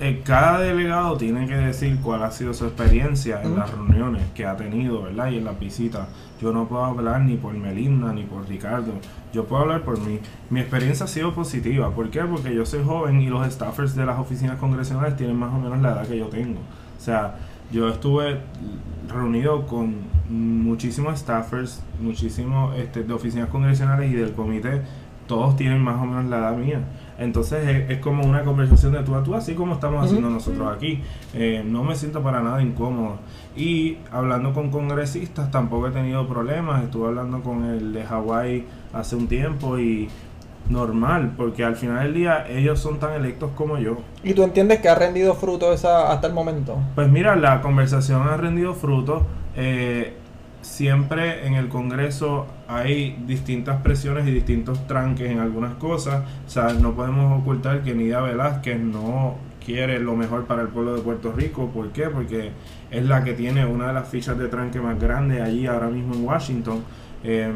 eh, cada delegado tiene que decir cuál ha sido su experiencia en las reuniones que ha tenido, ¿verdad? Y en las visitas. Yo no puedo hablar ni por Melinda ni por Ricardo. Yo puedo hablar por mí. Mi experiencia ha sido positiva. ¿Por qué? Porque yo soy joven y los staffers de las oficinas congresionales tienen más o menos la edad que yo tengo. O sea, yo estuve reunido con muchísimos staffers, muchísimos este, de oficinas congresionales y del comité. Todos tienen más o menos la edad mía. Entonces es, es como una conversación de tú a tú, así como estamos haciendo nosotros aquí. Eh, no me siento para nada incómodo. Y hablando con congresistas tampoco he tenido problemas. Estuve hablando con el de Hawái hace un tiempo y normal, porque al final del día ellos son tan electos como yo. ¿Y tú entiendes que ha rendido fruto esa hasta el momento? Pues mira, la conversación ha rendido frutos. Eh, siempre en el Congreso hay distintas presiones y distintos tranques en algunas cosas. O sea, no podemos ocultar que Nidia Velázquez no quiere lo mejor para el pueblo de Puerto Rico. ¿Por qué? Porque es la que tiene una de las fichas de tranque más grandes allí ahora mismo en Washington. Eh,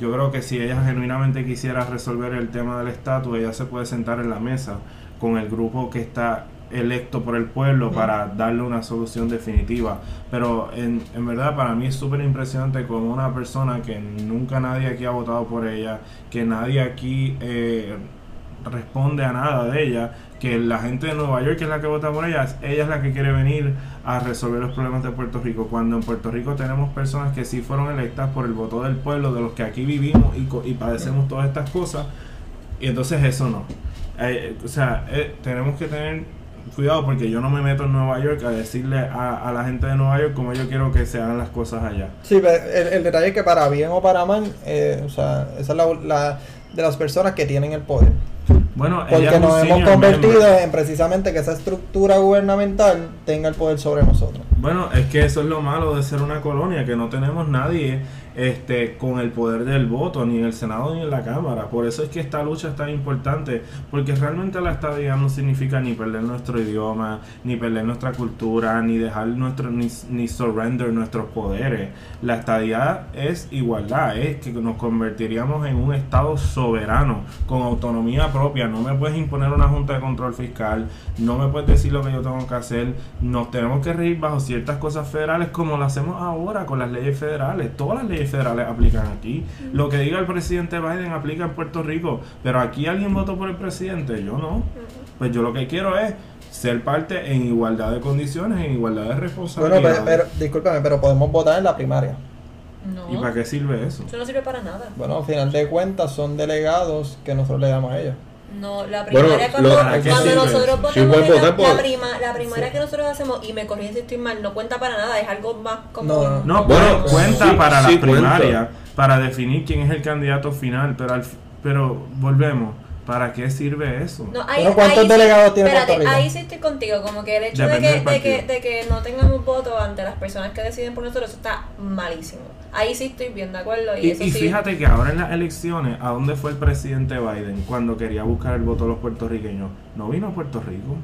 yo creo que si ella genuinamente quisiera resolver el tema del estatus, ella se puede sentar en la mesa con el grupo que está electo por el pueblo para darle una solución definitiva. Pero en, en verdad para mí es súper impresionante como una persona que nunca nadie aquí ha votado por ella, que nadie aquí eh, responde a nada de ella, que la gente de Nueva York que es la que vota por ella, ella es la que quiere venir a resolver los problemas de Puerto Rico, cuando en Puerto Rico tenemos personas que sí fueron electas por el voto del pueblo, de los que aquí vivimos y, y padecemos todas estas cosas, y entonces eso no. Eh, o sea, eh, tenemos que tener cuidado porque yo no me meto en Nueva York a decirle a, a la gente de Nueva York cómo yo quiero que se hagan las cosas allá. Sí, pero el, el detalle es que para bien o para mal, eh, o sea, esa es la, la de las personas que tienen el poder. Bueno, Porque nos hemos convertido member. en precisamente que esa estructura gubernamental tenga el poder sobre nosotros. Bueno, es que eso es lo malo de ser una colonia, que no tenemos nadie este, con el poder del voto, ni en el Senado ni en la Cámara. Por eso es que esta lucha es tan importante, porque realmente la estadía no significa ni perder nuestro idioma, ni perder nuestra cultura, ni dejar nuestro, ni, ni surrender nuestros poderes. La estadía es igualdad, es que nos convertiríamos en un Estado soberano, con autonomía propia. No me puedes imponer una Junta de Control Fiscal, no me puedes decir lo que yo tengo que hacer. Nos tenemos que regir bajo ciertas cosas federales como lo hacemos ahora con las leyes federales. Todas las leyes federales aplican aquí. Lo que diga el presidente Biden aplica en Puerto Rico, pero aquí alguien votó por el presidente, yo no. Pues yo lo que quiero es ser parte en igualdad de condiciones, en igualdad de Bueno, responsabilidades. pero, pero discúlpame, pero podemos votar en la primaria. No. ¿Y para qué sirve eso? Eso no sirve para nada. Bueno, al final de cuentas son delegados que nosotros le damos a ellos. No, la Bueno, primaria cuando, lo- ¿para qué cuando nosotros votamos puedes en la, votar por- la prima, la primaria que nosotros hacemos, y me corrigen si estoy mal, no cuenta para nada, es algo más como... No, no. No, Bueno, cuenta sí, para sí la primaria, cuenta. para definir quién es el candidato final, pero al, pero volvemos, ¿para qué sirve eso? No, ahí, Bueno, ¿cuántos ahí sí- delegados tiene espérate, Puerto Rico? Ahí sí estoy contigo, como que el hecho de que, de, que, de que no tengamos voto ante las personas que deciden por nosotros, eso está malísimo. Ahí sí estoy bien de acuerdo y, Y, eso y sí. fíjate que ahora en las elecciones, ¿a dónde fue el presidente Biden cuando quería buscar el voto de los puertorriqueños? No vino a Puerto Rico.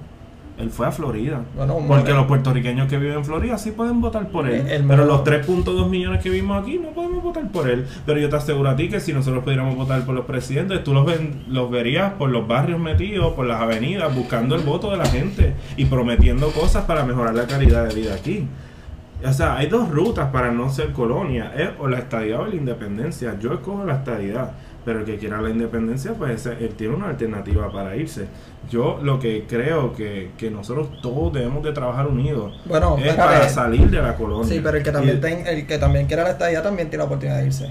Él fue a Florida. Bueno, Porque los puertorriqueños que viven en Florida sí pueden votar por él. El pero modo- los 3.2 millones que vimos aquí no podemos votar por él. Pero yo te aseguro a ti que si nosotros pudiéramos votar por los presidentes, tú los, ven- los verías por los barrios metidos, por las avenidas, buscando el voto de la gente y prometiendo cosas para mejorar la calidad de vida aquí. O sea, hay dos rutas para no ser colonia, es o la estadidad o la independencia. Yo escojo la estadidad, pero el que quiera la independencia, pues él tiene una alternativa para irse. Yo lo que creo que, que nosotros todos debemos de trabajar unidos Bueno, es para salir de la colonia. Sí, pero el que también, ten- el que también quiera la estadía también tiene la oportunidad de irse.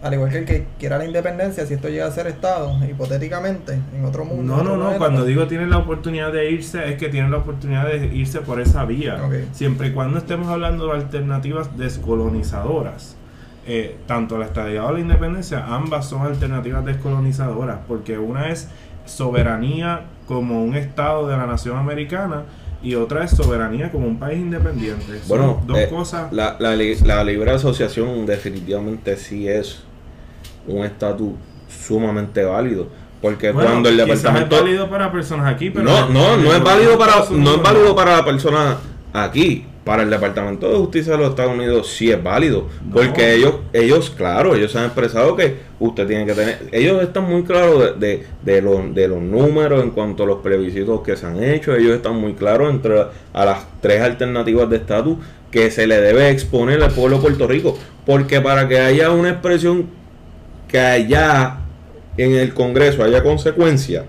Al igual que el que quiera la independencia, si esto llega a ser Estado, hipotéticamente, en otro mundo. No, no, no, cuando digo tienen la oportunidad de irse, es que tienen la oportunidad de irse por esa vía. Siempre y cuando estemos hablando de alternativas descolonizadoras. Eh, tanto la estadía o la independencia, ambas son alternativas descolonizadoras, porque una es soberanía como un estado de la nación americana y otra es soberanía como un país independiente. Son Bueno, dos eh, cosas. La, la, li- la libre asociación definitivamente sí es un estatus sumamente válido. Porque Bueno, cuando el departamento... es válido para personas aquí, pero no, no, no es válido para, no es válido para la persona aquí. Para el Departamento de Justicia de los Estados Unidos sí es válido. No. Porque ellos, ellos, claro, ellos han expresado que usted tiene que tener, ellos están muy claros de, de, de los, de los números en cuanto a los plebiscitos que se han hecho. Ellos están muy claros entre a las tres alternativas de estatus que se le debe exponer al pueblo de Puerto Rico. Porque para que haya una expresión que allá en el Congreso haya consecuencia,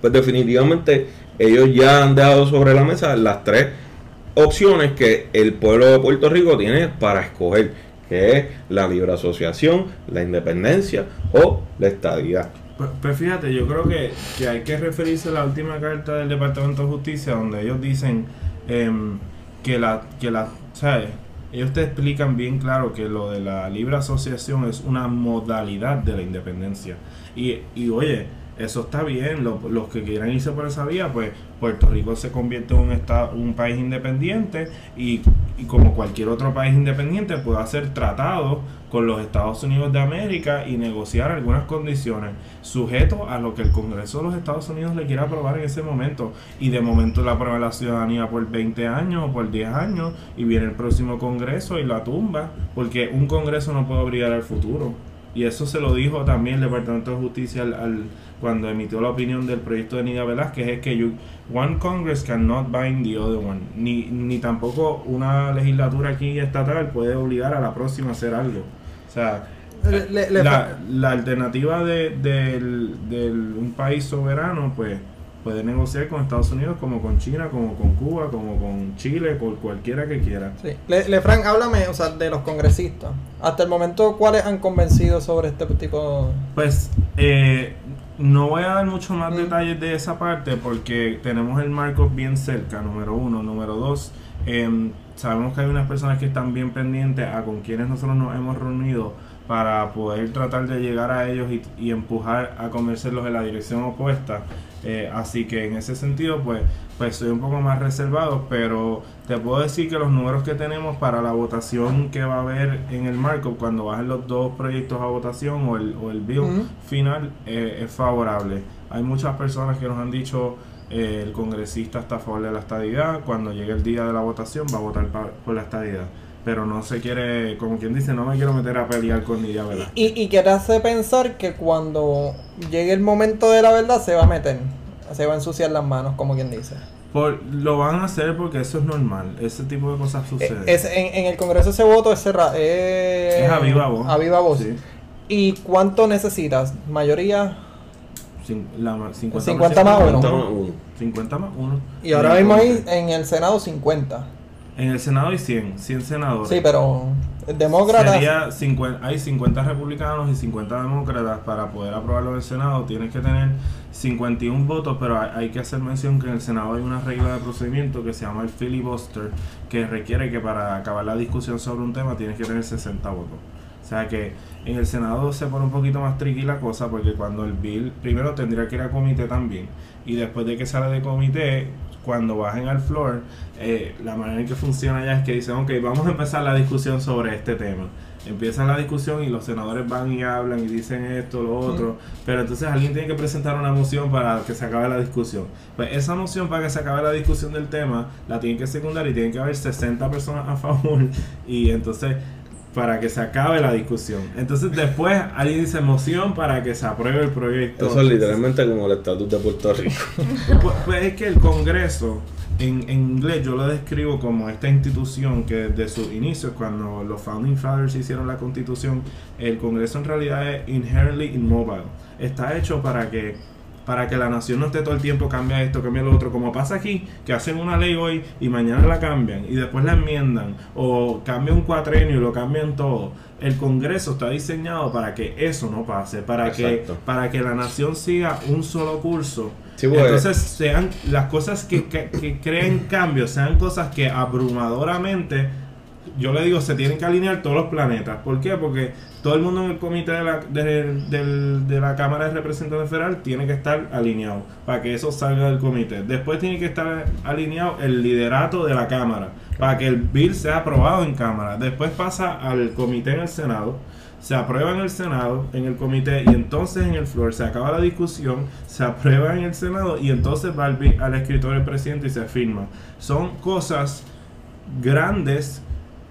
pues definitivamente ellos ya han dejado sobre la mesa las tres opciones que el pueblo de Puerto Rico tiene para escoger, que es la libre asociación, la independencia o la estadidad. Pues, pues fíjate, yo creo que, que hay que referirse a la última carta del Departamento de Justicia donde ellos dicen em, que la, que la, ¿sabes? Ellos te explican bien claro que lo de la libre asociación es una modalidad de la independencia. Y, y oye, eso está bien, lo- los que quieran irse por esa vía, pues Puerto Rico se convierte en un, estado, un país independiente y, y como cualquier otro país independiente puede hacer tratados con los Estados Unidos de América y negociar algunas condiciones sujeto a lo que el Congreso de los Estados Unidos le quiera aprobar en ese momento. Y de momento la aprueba la ciudadanía por 20 años o por 10 años y viene el próximo Congreso y la tumba, porque un Congreso no puede obligar al futuro. Y eso se lo dijo también el Departamento de Justicia al, al- cuando emitió la opinión del proyecto de Nida Velázquez, es que you- one Congress cannot bind the other one. Ni, ni tampoco una legislatura aquí estatal puede obligar a la próxima a hacer algo. O sea, Le- le- le- la, la alternativa de, del, del- un país soberano, pues puede negociar con Estados Unidos como con China, como con Cuba, como con Chile, con cualquiera que quiera. Sí. Le, Lefran, háblame o sea, de los congresistas. Hasta el momento, ¿cuáles han convencido sobre este tipo? Pues eh, no voy a dar mucho más detalles de esa parte porque tenemos el marco bien cerca, número uno. Número dos, em, sabemos que hay unas personas que están bien pendientes a con quienes nosotros nos hemos reunido para poder tratar de llegar a ellos y, empujar a convencerlos en la dirección opuesta. Eh, así que en ese sentido, pues, pues soy un poco más reservado, pero te puedo decir que los números que tenemos para la votación que va a haber en el marco cuando bajen los dos proyectos a votación o el, o el bill final eh, es favorable. Hay muchas personas que nos han dicho eh, el congresista está a favor de la estadidad, cuando llegue el día de la votación va a votar por la estadidad pero no se quiere, como quien dice, no me quiero meter a pelear con Nidia ¿verdad? Y, y que te hace pensar que cuando llegue el momento de la verdad se va a meter, se va a ensuciar las manos, como quien dice. Por, lo van a hacer porque eso es normal, ese tipo de cosas suceden. Es, en, el Congreso ese voto es, cerrado es a viva voz. A viva voz. ¿Y cuánto necesitas? ¿Mayoría? la, 50, 50 más 1. 50 más 1. Y ahora mismo ahí en el Senado 50. En el Senado hay 100, 100 senadores. Sí, pero demócratas. Sería 50, hay 50 republicanos y 50 demócratas para poder aprobarlo en el Senado. Tienes que tener 51 votos, pero hay, que hacer mención que en el Senado hay una regla de procedimiento que se llama el filibuster, que requiere que para acabar la discusión sobre un tema tienes que tener 60 votos. O sea que en el Senado se pone un poquito más tricky la cosa porque cuando el bill primero tendría que ir a comité también y después de que sale de comité cuando bajen al floor, eh, la manera en que funciona ya es que dicen, ok, vamos a empezar la discusión sobre este tema. Empiezan la discusión y los senadores van y hablan y dicen esto, lo otro, pero entonces alguien tiene que presentar una moción para que se acabe la discusión. Pues esa moción para que se acabe la discusión del tema la tienen que secundar y tienen que haber 60 personas a favor *laughs* y entonces para que se acabe la discusión. Entonces después alguien dice moción para que se apruebe el proyecto. Eso es literalmente como el estatus de Puerto Rico. *laughs* Pues, pues, es que el Congreso, en, en, inglés yo lo describo como esta institución que desde sus inicios, cuando los Founding Fathers hicieron la constitución, el Congreso en realidad es inherently immobile. Está hecho para que para que la nación no esté todo el tiempo cambia esto, cambia lo otro, como pasa aquí, que hacen una ley hoy y mañana la cambian y después la enmiendan o cambian un cuatrenio y lo cambian todo. El Congreso está diseñado para que eso no pase, para que para que la nación siga un solo curso. Entonces sean las cosas que, que, que creen cambios, sean cosas que abrumadoramente yo le digo, se tienen que alinear todos los planetas. ¿Por qué? Porque todo el mundo en el comité de la, de, la Cámara de Representantes Federal tiene que estar alineado para que eso salga del comité. Después tiene que estar alineado el liderato de la Cámara para que el bill sea aprobado en Cámara. Después pasa al comité en el Senado. Se aprueba en el Senado, en el comité, y entonces en el floor se acaba la discusión, se aprueba en el Senado, y entonces va al, al escritor del presidente y se firma. Son cosas grandes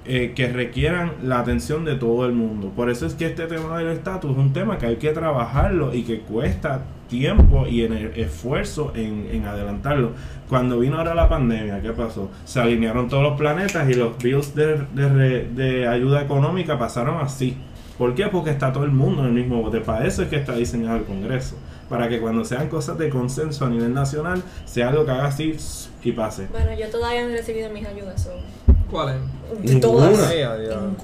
eh, que requieran la atención de todo el mundo. Por eso es que este tema del estatus es un tema que hay que trabajarlo y que cuesta tiempo y en esfuerzo en, adelantarlo. Cuando vino ahora la pandemia, ¿qué pasó? Se alinearon todos los planetas y los bills de, de, ayuda económica pasaron así. ¿Por qué? Porque está todo el mundo en el mismo bote. Para eso es que está diseñado el Congreso. Para que cuando sean cosas de consenso a nivel nacional, sea algo que haga así y pase. Bueno, yo todavía no he recibido mis ayudas. ¿Cuál es? Todas.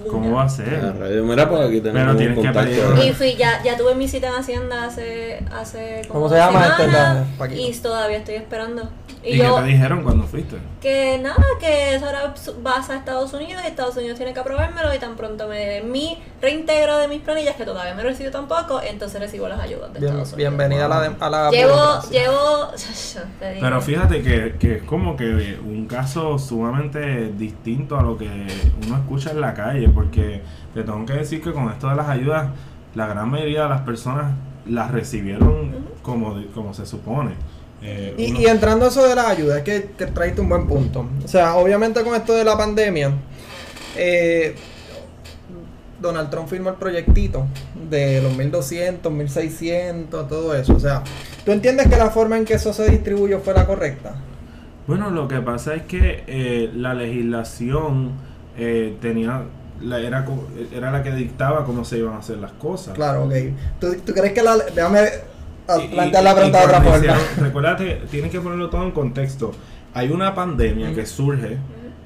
¿Cómo va a ser? Mira, pues aquí tenemos Pero tienes que Y fui, ya, ya tuve mi cita en Hacienda hace, hace como ¿Cómo se llama este? Y todavía estoy esperando. ¿Y, qué te dijeron cuando fuiste? Que nada, que eso ahora vas a Estados Unidos y Estados Unidos tiene que aprobármelo y tan pronto me den mi reintegro de mis planillas, que todavía me recibo tampoco, entonces recibo las ayudas de Estados Unidos. Bienvenida a la, a la Llevo, llevo... *laughs* Pero fíjate que, que es como que un caso sumamente distinto a lo que uno escucha en la calle, porque te tengo que decir que con esto de las ayudas, la gran mayoría de las personas las recibieron como, como se supone. Eh, y, entrando a eso de la ayuda, es que, que traiste un buen punto. O sea, obviamente con esto de la pandemia, eh, Donald Trump firmó el proyectito de los 1200, 1600, todo eso. O sea, ¿tú entiendes que la forma en que eso se distribuyó fue la correcta? Bueno, lo que pasa es que eh, la legislación tenía la, era, era la que dictaba cómo se iban a hacer las cosas. Claro, ok. ¿Tú, tú crees que la... Déjame plantear la pregunta de otra forma. Recuerda tienes que ponerlo todo en contexto. Hay una pandemia que surge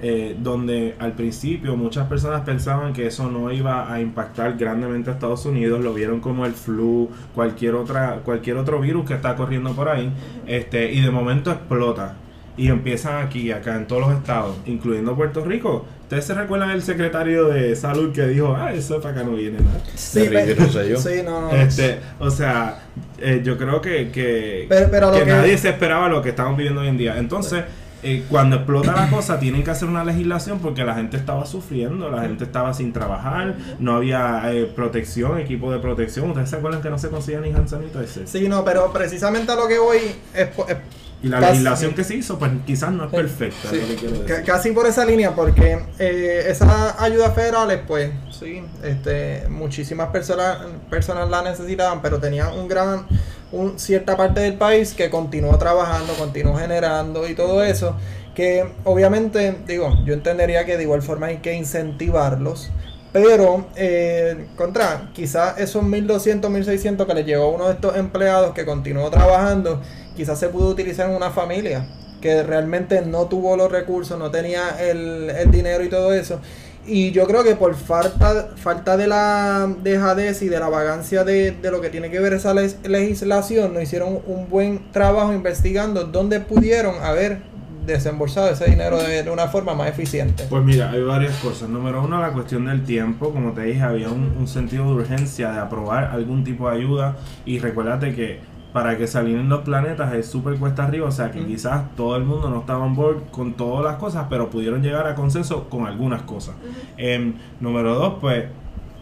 eh, donde al principio muchas personas pensaban que eso no iba a impactar grandemente a Estados Unidos, lo vieron como el flu, cualquier otra, cualquier otro virus que está corriendo por ahí, este, y de momento explota. Y empiezan aquí, acá en todos los estados, incluyendo Puerto Rico. ¿Ustedes se recuerdan el secretario de salud que dijo, ah, eso para acá no viene nada? Sí, pe- Rosselló. sí, no, no. Este, o sea, eh, yo creo que, que, Pero- pero lo que que- nadie se esperaba lo que estamos viviendo hoy en día. Entonces, eh, cuando explota la cosa, tienen que hacer una legislación porque la gente estaba sufriendo, la gente estaba sin trabajar, no había eh, protección, equipo de protección. ¿Ustedes se acuerdan que no se conseguía ni hand sanitizer? Sí, no, pero precisamente a lo que voy es, es Y la Casi- legislación que se hizo, pues quizás no es perfecta. Sí, es lo que decir. casi por esa línea, porque eh, esas ayudas federales, pues, sí, este, muchísimas personas, personas la necesitaban, pero tenían un gran, un, cierta parte del país que continuó trabajando, continuó generando y todo eso, que obviamente, digo, yo entendería que de igual forma hay que incentivarlos, pero, eh, contra, quizás esos 1200, 1600 que le llegó a uno de estos empleados que continuó trabajando, quizás se pudo utilizar en una familia que realmente no tuvo los recursos, no tenía el, el dinero y todo eso. Y yo creo que por falta, falta de la dejadez y de la vagancia de, de lo que tiene que ver esa legislación, no hicieron un buen trabajo investigando dónde pudieron haber desembolsado ese dinero de, de una forma más eficiente. Pues mira, hay varias cosas. Número uno, la cuestión del tiempo. Como te dije, había un, un sentido de urgencia de aprobar algún tipo de ayuda. Y recuérdate que para que salieran los planetas es súper cuesta arriba. O sea que Mm. quizás todo el mundo no estaba on board con todas las cosas, pero pudieron llegar a consenso con algunas cosas. Em, número dos, pues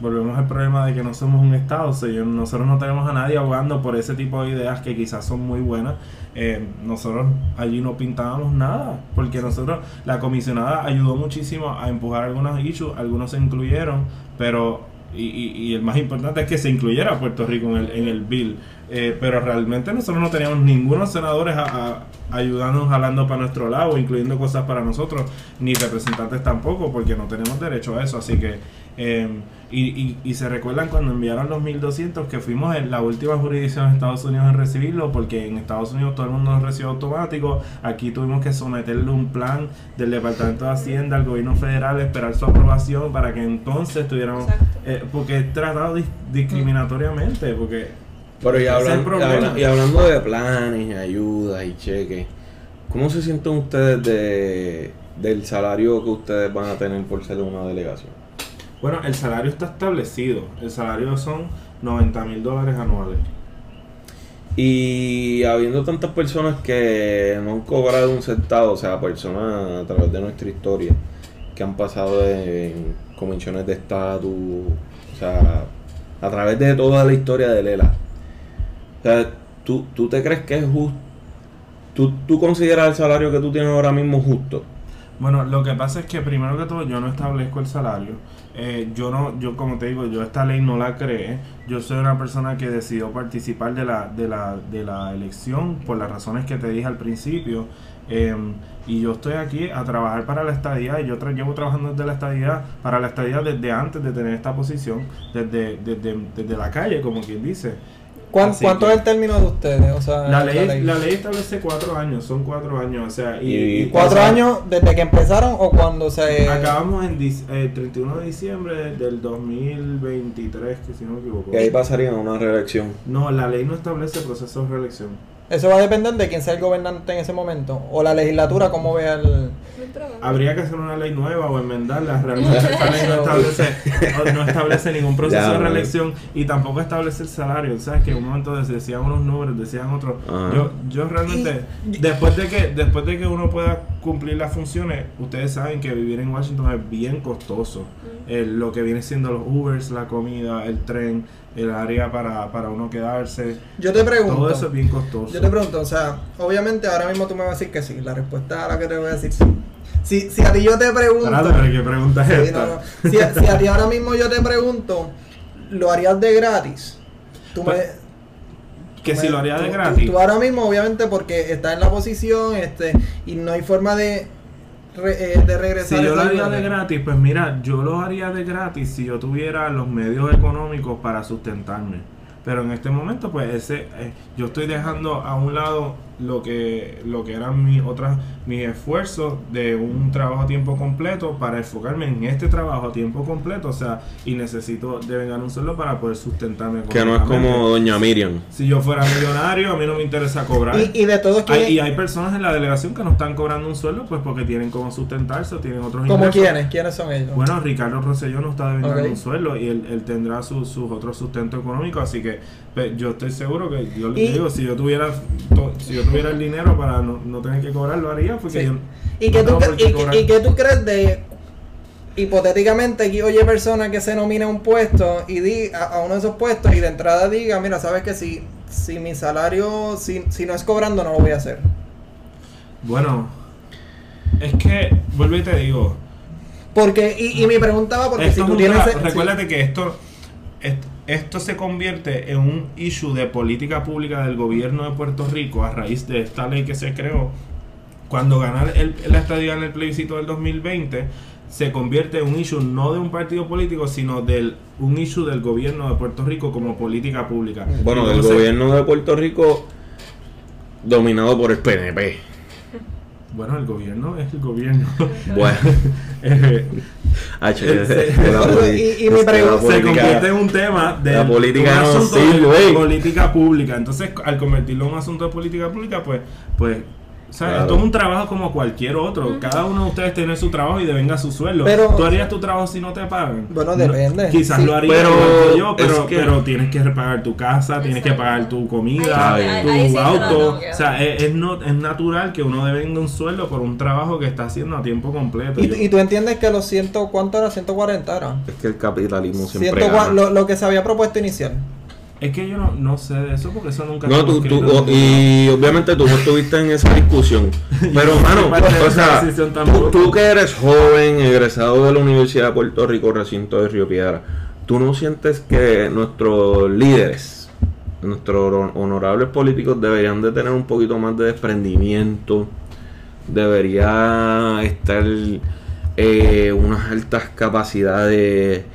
volvemos al problema de que no somos un Estado. O sea, nosotros no tenemos a nadie abogando por ese tipo de ideas que quizás son muy buenas. Eh, nosotros allí no pintábamos nada, porque nosotros, la comisionada ayudó muchísimo a empujar algunos issues, algunos se incluyeron, pero, y, y- y el más importante es que se incluyera a Puerto Rico en el, en el bill, Eh, pero realmente nosotros no teníamos ningunos senadores a, a- ayudándonos, jalando para nuestro lado, incluyendo cosas para nosotros, ni representantes tampoco, porque no tenemos derecho a eso, así que... eh, y, y, y se recuerdan cuando enviaron los 1200 que fuimos en la última jurisdicción de Estados Unidos en recibirlo, porque en Estados Unidos todo el mundo lo recibió automático. Aquí tuvimos que someterle un plan del Departamento de Hacienda al gobierno federal, esperar su aprobación para que entonces tuviéramos. Eh, porque es tratado dis- discriminatoriamente, porque. Pero y, hablan- y hablando de planes, ayudas y cheques, ¿cómo se sienten ustedes de, del salario que ustedes van a tener por ser una delegación? Bueno, el salario está establecido. El salario son 90 mil dólares anuales. Y habiendo tantas personas que no han cobrado un centavo, o sea, personas a través de nuestra historia, que han pasado en comisiones de estatus, o sea, a través de toda la historia de Lela. O sea, ¿tú, tú te crees que es justo? ¿Tú, ¿Tú consideras el salario que tú tienes ahora mismo justo? Bueno, lo que pasa es que primero que todo yo no establezco el salario. Eh, yo no, yo como te digo, yo esta ley no la creé. Yo soy una persona que decidió participar de la, de la, de la elección por las razones que te dije al principio. Eh, y yo estoy aquí a trabajar para la estadía y yo tra- llevo trabajando desde la estadía, para la estadía desde antes de tener esta posición, desde, desde, desde la calle, como quien dice. ¿Cuán- ¿Cuánto que- es el término de ustedes? O sea, La ley, la ley establece cuatro años, son cuatro años, o sea, y, Y- y- ¿Cuatro o sea, años desde que empezaron o cuando se... Acabamos en dic- eh, 31 de diciembre del 2023, que si no me equivoco. Que ahí pasaría una reelección. No, la ley no establece proceso de reelección. Eso va a depender de quién sea el gobernante en ese momento. O la legislatura, cómo vea el... Habría que hacer una ley nueva o enmendarla. Realmente *laughs* esta ley no establece, no- no establece ningún proceso Ya, de reelección y tampoco establece el salario. ¿Sabes? Que en un momento de- decían unos números, decían otros. Ajá. Yo, yo realmente, después de que después de que uno pueda cumplir las funciones, ustedes saben que vivir en Washington es bien costoso. Eh, lo que viene siendo los Ubers, la comida, el tren, el área para, para uno quedarse. Yo te pregunto... Todo eso es bien costoso. Yo te pregunto, o sea, obviamente ahora mismo tú me vas a decir que sí. La respuesta a la que te voy a decir sí. Si, si a ti yo te pregunto... Espérate, pero ¿qué pregunta es Sí, esta? no, no. Si, a, si a ti ahora mismo yo te pregunto, ¿lo harías de gratis? Tú me, Pues, Que tú si me- lo haría de gratis. Tú, tú ahora mismo, obviamente, porque estás en la posición este y no hay forma de, re- eh, de regresar. Si yo lo haría de gratis, pues mira, yo lo haría de gratis si yo tuviera los medios económicos para sustentarme. Pero en este momento, pues ese, eh, yo estoy dejando a un lado lo que lo que eran mis otras mis esfuerzos de un trabajo a tiempo completo para enfocarme en este trabajo a tiempo completo o sea y necesito de ganar un sueldo para poder sustentarme que no es como doña Miriam. Si yo fuera millonario a mí no me interesa cobrar. Y, de todos hay, y hay personas en la delegación que no están cobrando un sueldo pues porque tienen como sustentarse o tienen otros ingresos. ¿Cómo quiénes? ¿quiénes son ellos? bueno Ricardo Rosselló no está debiendo un sueldo y él, tendrá sus otros sustentos económicos así que pues, yo estoy seguro que yo le digo si yo tuviera si yo tuviera el dinero para no, no tener que cobrar, lo haría porque yo ¿Y qué, tú, y, qué tú crees de hipotéticamente que oye persona que se nomine a un puesto y di a, uno de esos puestos y de entrada diga, mira, sabes que si, si mi salario, si, si no es cobrando, no lo voy a hacer. Bueno, es que, vuelvo y te digo. Porque, y, y mi pregunta va porque si tú tienes... recuérdate que esto, esto esto se convierte en un issue de política pública del gobierno de Puerto Rico a raíz de esta ley que se creó. Cuando ganar el, la estadía en el plebiscito del 2020, se convierte en un issue no de un partido político, sino de un issue del gobierno de Puerto Rico como política pública. Bueno, del gobierno de Puerto Rico dominado por el PNP. Bueno, el gobierno es el gobierno. *laughs* Bueno. *laughs* Eh, *laughs* y, y mi pregunta se convierte en un tema de la política política pública. Entonces, al convertirlo en un asunto de política pública, pues, pues o sea, esto es un trabajo como cualquier otro. Cada uno de ustedes tiene su trabajo y devenga su sueldo. Pero, ¿Tú harías tu trabajo si no te pagan? Bueno, depende. quizás lo haría pero, yo, pero, pero tienes que pagar tu casa, tienes que pagar tu comida, tu auto. o sea, es, no, es natural que uno devenga un sueldo por un trabajo que está haciendo a tiempo completo. ¿Y, y tú entiendes que los ciento, ¿cuánto era? 140 era. Es que el capitalismo siempre. Lo, lo que se había propuesto inicial. Es que yo no, no, sé de eso porque eso nunca No, tú, tú y obviamente tú no estuviste en esa discusión. *laughs* Pero, mano, o sea, tú, que eres joven, egresado de la Universidad de Puerto Rico, recinto de Río Piedra, ¿tú no sientes que nuestros líderes, nuestros honorables políticos deberían de tener un poquito más de desprendimiento? Debería estar eh, unas altas capacidades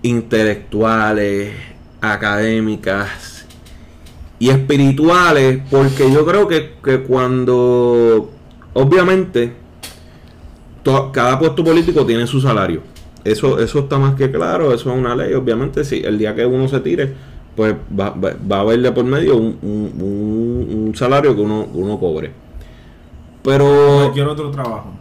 intelectuales académicas y espirituales, porque yo creo que, que cuando, obviamente, cada puesto político tiene su salario. Eso, eso está más que claro, eso es una ley. Obviamente, si el día que uno se tire, pues va, va, a haberle por medio un, un, salario que uno, uno cobre. Pero. Cualquier otro trabajo.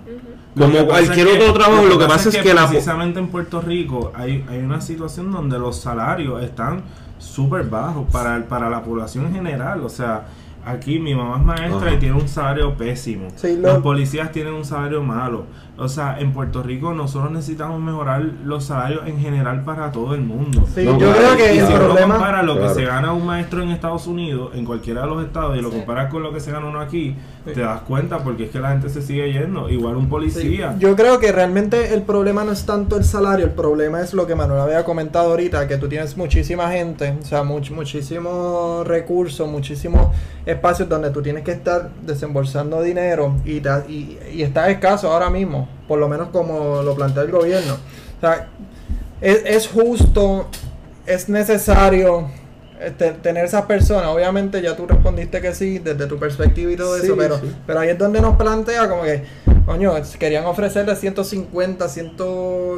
Como cualquier otro trabajo, lo que, pasa, es que, precisamente en Puerto Rico hay, hay una situación donde los salarios están súper bajos para, para la población en general. O sea, aquí mi mamá es maestra y tiene un salario pésimo. Los policías tienen un salario malo. O sea, en Puerto Rico nosotros necesitamos mejorar los salarios en general para todo el mundo. Sí, yo creo que el si problema... compara lo que se gana un maestro en Estados Unidos, en cualquiera de los estados, y lo comparas con lo que se gana uno aquí, te das cuenta porque es que la gente se sigue yendo. Igual un policía. Yo creo que realmente el problema no es tanto el salario, el problema es lo que Manuel había comentado ahorita, que tú tienes muchísima gente, o sea, much, muchísimos recursos, muchísimos espacios donde tú tienes que estar desembolsando dinero y, y, y está escaso ahora mismo por lo menos como lo plantea el gobierno. O sea, es, justo, es necesario este, tener esas personas. Obviamente ya tú respondiste que sí, desde tu perspectiva y todo eso, pero, pero ahí es donde nos plantea como que, coño, querían ofrecerle 150, 100,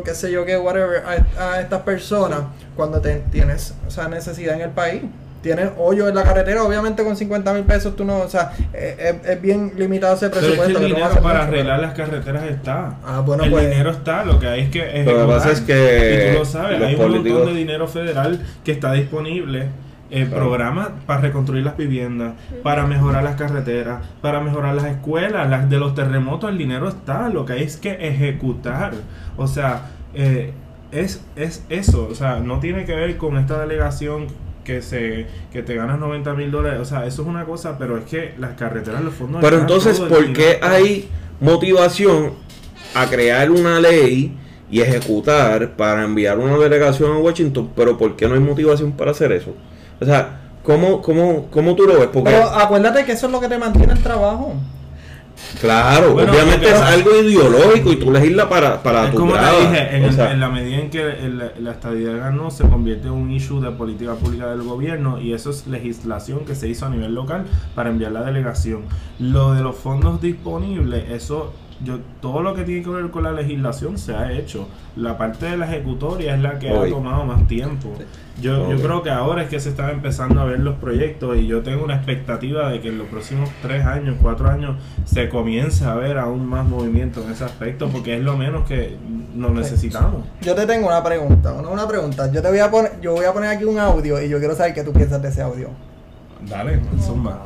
qué sé yo qué, whatever, a, a estas personas cuando te, tienes esa necesidad en el país tienes hoyo en la carretera, obviamente con 50 mil pesos tú no, o sea, eh, es, bien limitado ese presupuesto. Pero el dinero para arreglar las carreteras está. Ah, bueno, el pues, dinero está, lo que hay es que Lo que pasa es que y tú lo sabes, hay un montón de dinero federal que está disponible. Eh, programas para reconstruir las viviendas, para mejorar las carreteras, para mejorar las escuelas, las de los terremotos, el dinero está, lo que hay es que ejecutar. O sea, eh, es, es eso, o sea, no tiene que ver con esta delegación que se que te ganas 90 mil dólares. O sea, eso es una cosa, pero es que las carreteras, los fondos... Pero entonces, ¿por qué hay motivación a crear una ley y ejecutar para enviar una delegación a Washington? Pero ¿por qué no hay motivación para hacer eso? O sea, ¿cómo, cómo, cómo tú lo ves? Porque... Pero acuérdate que eso es lo que te mantiene el trabajo. Claro, Bueno, obviamente es algo ideológico y tú legislas para, para Es tu como grada. te dije, en, O el- sea, en la medida en que el- la estadidad ganó, se convierte en un issue de política pública del gobierno y eso es legislación que se hizo a nivel local para enviar la delegación. Lo de los fondos disponibles, eso, yo todo lo que tiene que ver con la legislación se ha hecho. La parte de la ejecutoria es la que ha tomado más tiempo. Yo, yo creo que ahora es que se están empezando a ver los proyectos y yo tengo una expectativa de que en los próximos tres años, cuatro años, se comience a ver aún más movimiento en ese aspecto porque es lo menos que nos necesitamos. Yo te tengo una pregunta, una, una pregunta. Yo te voy a poner, yo voy a poner aquí un audio y yo quiero saber qué tú piensas de ese audio. Dale, zumba.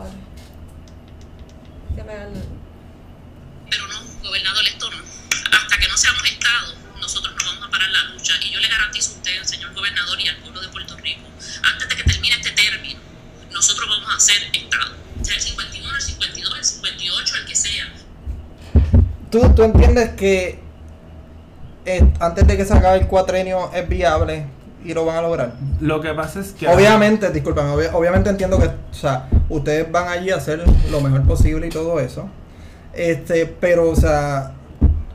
Que ¿Tú, tú entiendes que eh, antes de que se acabe el cuatrenio es viable y lo van a lograr? Lo que pasa es que... Obviamente, disculpen, obvi- obviamente entiendo que, o sea, ustedes van allí a hacer lo mejor posible y todo eso. Este, pero, o sea,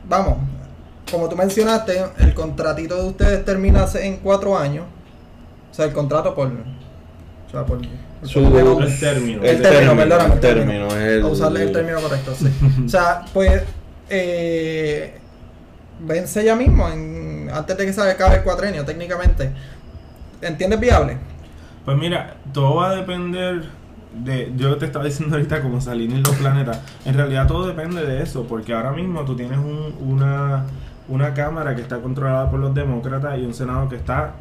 vamos, como tú mencionaste, el contratito de ustedes termina hace- en cuatro años. O sea, el contrato por. O sea, por. por- Su- El término. El término, perdóname, el término es el- A usarle el término correcto, sí. O sea, pues. Eh, vence ya mismo, en, antes de que se acabe el cuatrenio, técnicamente. ¿Entiendes viable? Pues mira, todo va a depender de. Yo te estaba diciendo ahorita como salir en los planetas. En realidad todo depende de eso, porque ahora mismo tú tienes un- una, una Cámara que está controlada por los demócratas y un Senado que está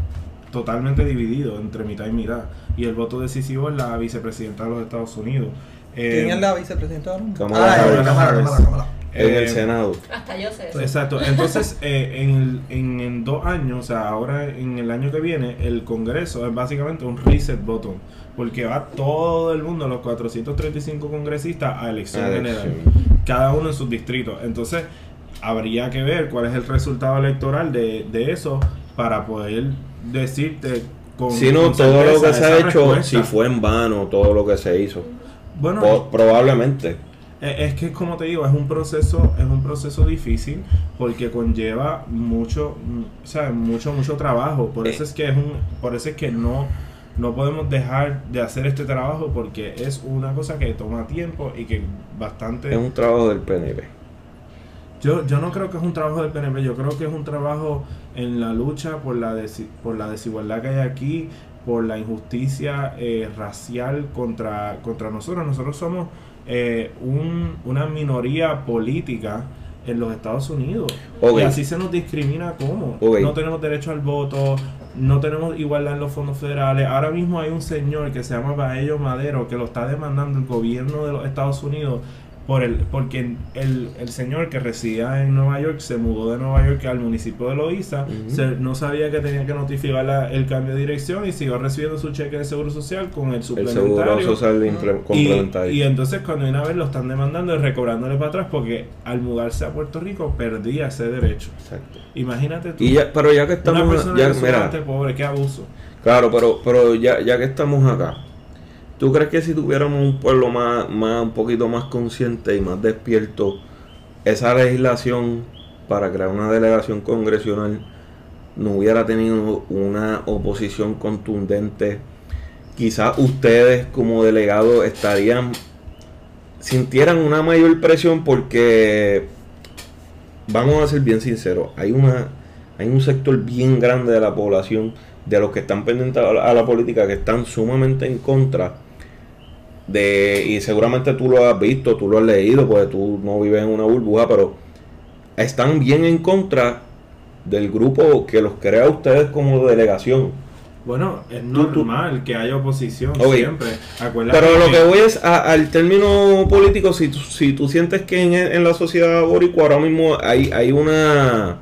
totalmente dividido entre mitad y mitad. Y el voto decisivo es la vicepresidenta de los Estados Unidos. Eh, ¿Quién es la vicepresidenta? Kamala Ah, Harris. En el eh, Senado. Hasta yo sé eso. Exacto, entonces *laughs* eh, en, el- en, en dos años, o sea, ahora en el año que viene, el Congreso es básicamente un reset button, porque va todo el mundo, los 435 congresistas, a elección A general, cada uno en sus distritos. Entonces, habría que ver cuál es el resultado electoral de, de eso para poder decirte con Si no, con todo lo que se ha hecho, respuesta. si fue en vano, todo lo que se hizo. Bueno, Po- probablemente. Eh, Es que como te digo, es un proceso, es un proceso difícil porque conlleva mucho, mm, o sea, mucho, mucho trabajo. Por eso es que es un, por eso es que no, no podemos dejar de hacer este trabajo porque es una cosa que toma tiempo y que bastante. Es un trabajo del PNP. Yo, yo no creo que es un trabajo del PNP, yo creo que es un trabajo en la lucha por la desi- por la desigualdad que hay aquí, por la injusticia eh, racial contra, contra nosotros. Nosotros somos eh, un- una minoría política en los Estados Unidos. Y así se nos discrimina como. No tenemos derecho al voto, no tenemos igualdad en los fondos federales. Ahora mismo hay un señor que se llama Baello Madero que lo está demandando el gobierno de los Estados Unidos por el, porque el, el señor que residía en Nueva York se mudó de Nueva York al municipio de se- no sabía que tenía que notificar la- el cambio de dirección y siguió recibiendo su cheque de seguro social con el El suplementario. seguro social Y, complementario. y entonces cuando una vez lo están demandando y recobrándole para atrás porque al mudarse a Puerto Rico perdía ese derecho. Exacto. Imagínate tú, Y ya, pero ya que una estamos, persona ya, mira, pobre, qué abuso. claro, pero, pero ya, ya que estamos acá, ¿tú crees que si tuviéramos un pueblo más, más, un poquito más consciente y más despierto, esa legislación para crear una delegación congresional no hubiera tenido una oposición contundente? Quizás ustedes como delegados estarían sintieran una mayor presión porque vamos a ser bien sinceros, hay una hay un sector bien grande de la población de los que están pendientes a la, a la política que están sumamente en contra de y seguramente tú lo has visto, tú lo has leído, porque tú no vives en una burbuja, pero están bien en contra del grupo que los crea a ustedes como delegación. Bueno, es tú- normal que haya oposición siempre. Acuérdate Pero lo que voy es a- al término político, si si tú sientes que en, en la sociedad boricua ahora mismo hay, hay una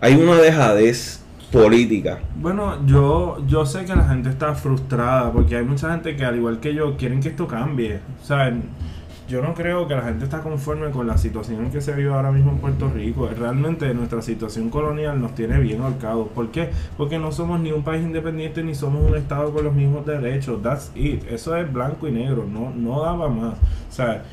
hay una dejadez política. Bueno, yo, yo sé que la gente está frustrada porque hay mucha gente que al igual que yo quieren que esto cambie. O sea, yo no creo que la gente está conforme con la situación que se vive ahora mismo en Puerto Rico. Realmente nuestra situación colonial nos tiene bien ahorcados. ¿Por qué? Porque no somos ni un país independiente ni somos un estado con los mismos derechos. That's it. Eso es blanco y negro. No, no daba más. O sea,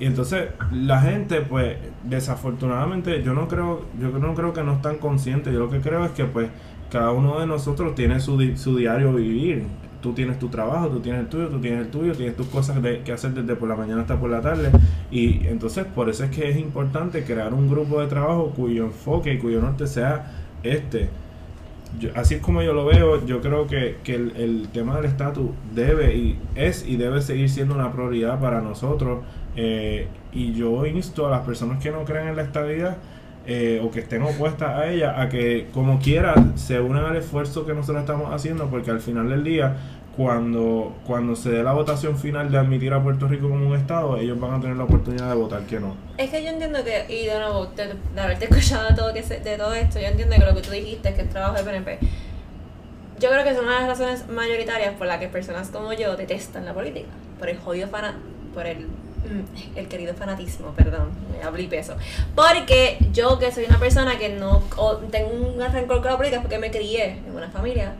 Y entonces la gente, pues, desafortunadamente, yo no creo, yo no creo que no están conscientes. Yo lo que creo es que, pues, cada uno de nosotros tiene su, di- su diario vivir. Tú tienes tu trabajo, tú tienes el tuyo, tú tienes el tuyo, tienes tus cosas de, que hacer desde por la mañana hasta por la tarde. Y entonces, por eso es que es importante crear un grupo de trabajo cuyo enfoque y cuyo norte sea este. Yo- así es como yo lo veo, yo creo que, que el, el tema del estatus debe y es y debe seguir siendo una prioridad para nosotros. Eh, y yo insto a las personas que no creen en la estabilidad eh, o que estén opuestas a ella a que como quiera se unan al esfuerzo que nosotros estamos haciendo porque al final del día cuando, cuando se dé la votación final de admitir a Puerto Rico como un estado ellos van a tener la oportunidad de votar que no. Es que yo entiendo que, y de nuevo, de, de haberte *laughs* escuchado de todo, que se- de todo esto, yo entiendo que lo que tú dijiste que el trabajo de PNP. Yo creo que es una de las razones mayoritarias por las que personas como yo detestan la política. Por el jodido fana, por el, el querido fanatismo, perdón, me hablé peso. Porque yo que soy una persona que no o tengo un rencor con la política porque me crié en una familia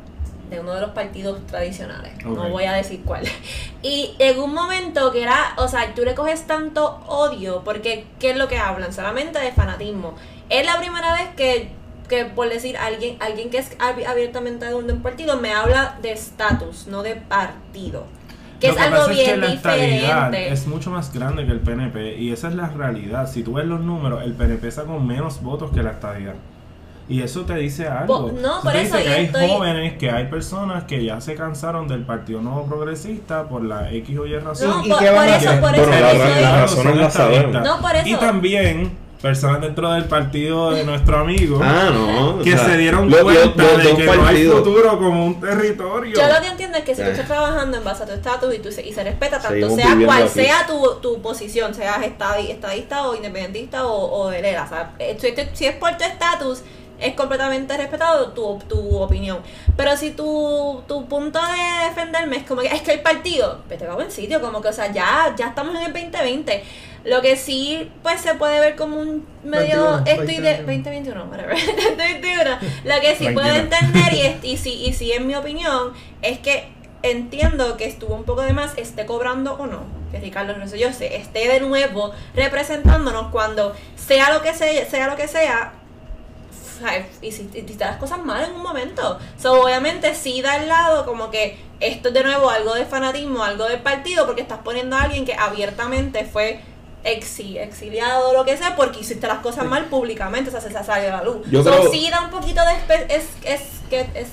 de uno de los partidos tradicionales. No voy a decir cuál. Y en un momento que era, o sea, tú le coges tanto odio, porque ¿qué es lo que hablan? Solamente de fanatismo. Es la primera vez que, que por decir alguien, alguien que es ab- abiertamente de un partido me habla de estatus, no de partido. Que Lo es algo pasa es que bien la estabilidad diferente. es mucho más grande que el PNP y esa es la realidad. Si tú ves los números, el PNP sacó menos votos que la estabilidad. Y eso te dice algo. Po- no, Eso por te eso dice que hay estoy- jóvenes, que hay personas que ya se cansaron del Partido Nuevo Progresista por la X o Y razón. No, ¿Y por, por eso, por Bueno, eso la la razón la sabemos. estadistas. No, por Y eso. también personas dentro del partido de nuestro amigo Ah, no. que o sea, se dieron cuenta de que no hay futuro como un territorio. Yo lo que entiendo es que si tú Eh. estás trabajando en base a tu estatus y, y se respeta tanto Seguimos sea cual aquí. sea tu, tu posición, seas estadi- estadista o independentista o, o de ELA, o sea, eh, si, si es por tu estatus, es completamente respetado tu, tu opinión. Pero si tu, tu punto de defenderme es como que es que el partido, vete a buen sitio, como que, o sea, ya, ya estamos en el 2020. Lo que sí, pues se puede ver como un medio 21, estoy de 2021. 2021, whatever, *laughs* 2021. Lo que sí puedo entender y, *laughs* es- y sí, y sí en mi opinión es que entiendo que estuvo un poco de más, esté cobrando o no, que Ricardo Rosselló se esté de nuevo representándonos cuando sea lo que sea, sea lo que sea, ¿sabes? y si y si te las cosas mal en un momento. So, obviamente sí da el lado como que esto es de nuevo algo de fanatismo, algo del partido, porque estás poniendo a alguien que abiertamente fue exi- exiliado o lo que sea porque hiciste las cosas mal públicamente, o sea, se a la luz. Yo So, creo- sí da un poquito de es, es, que es,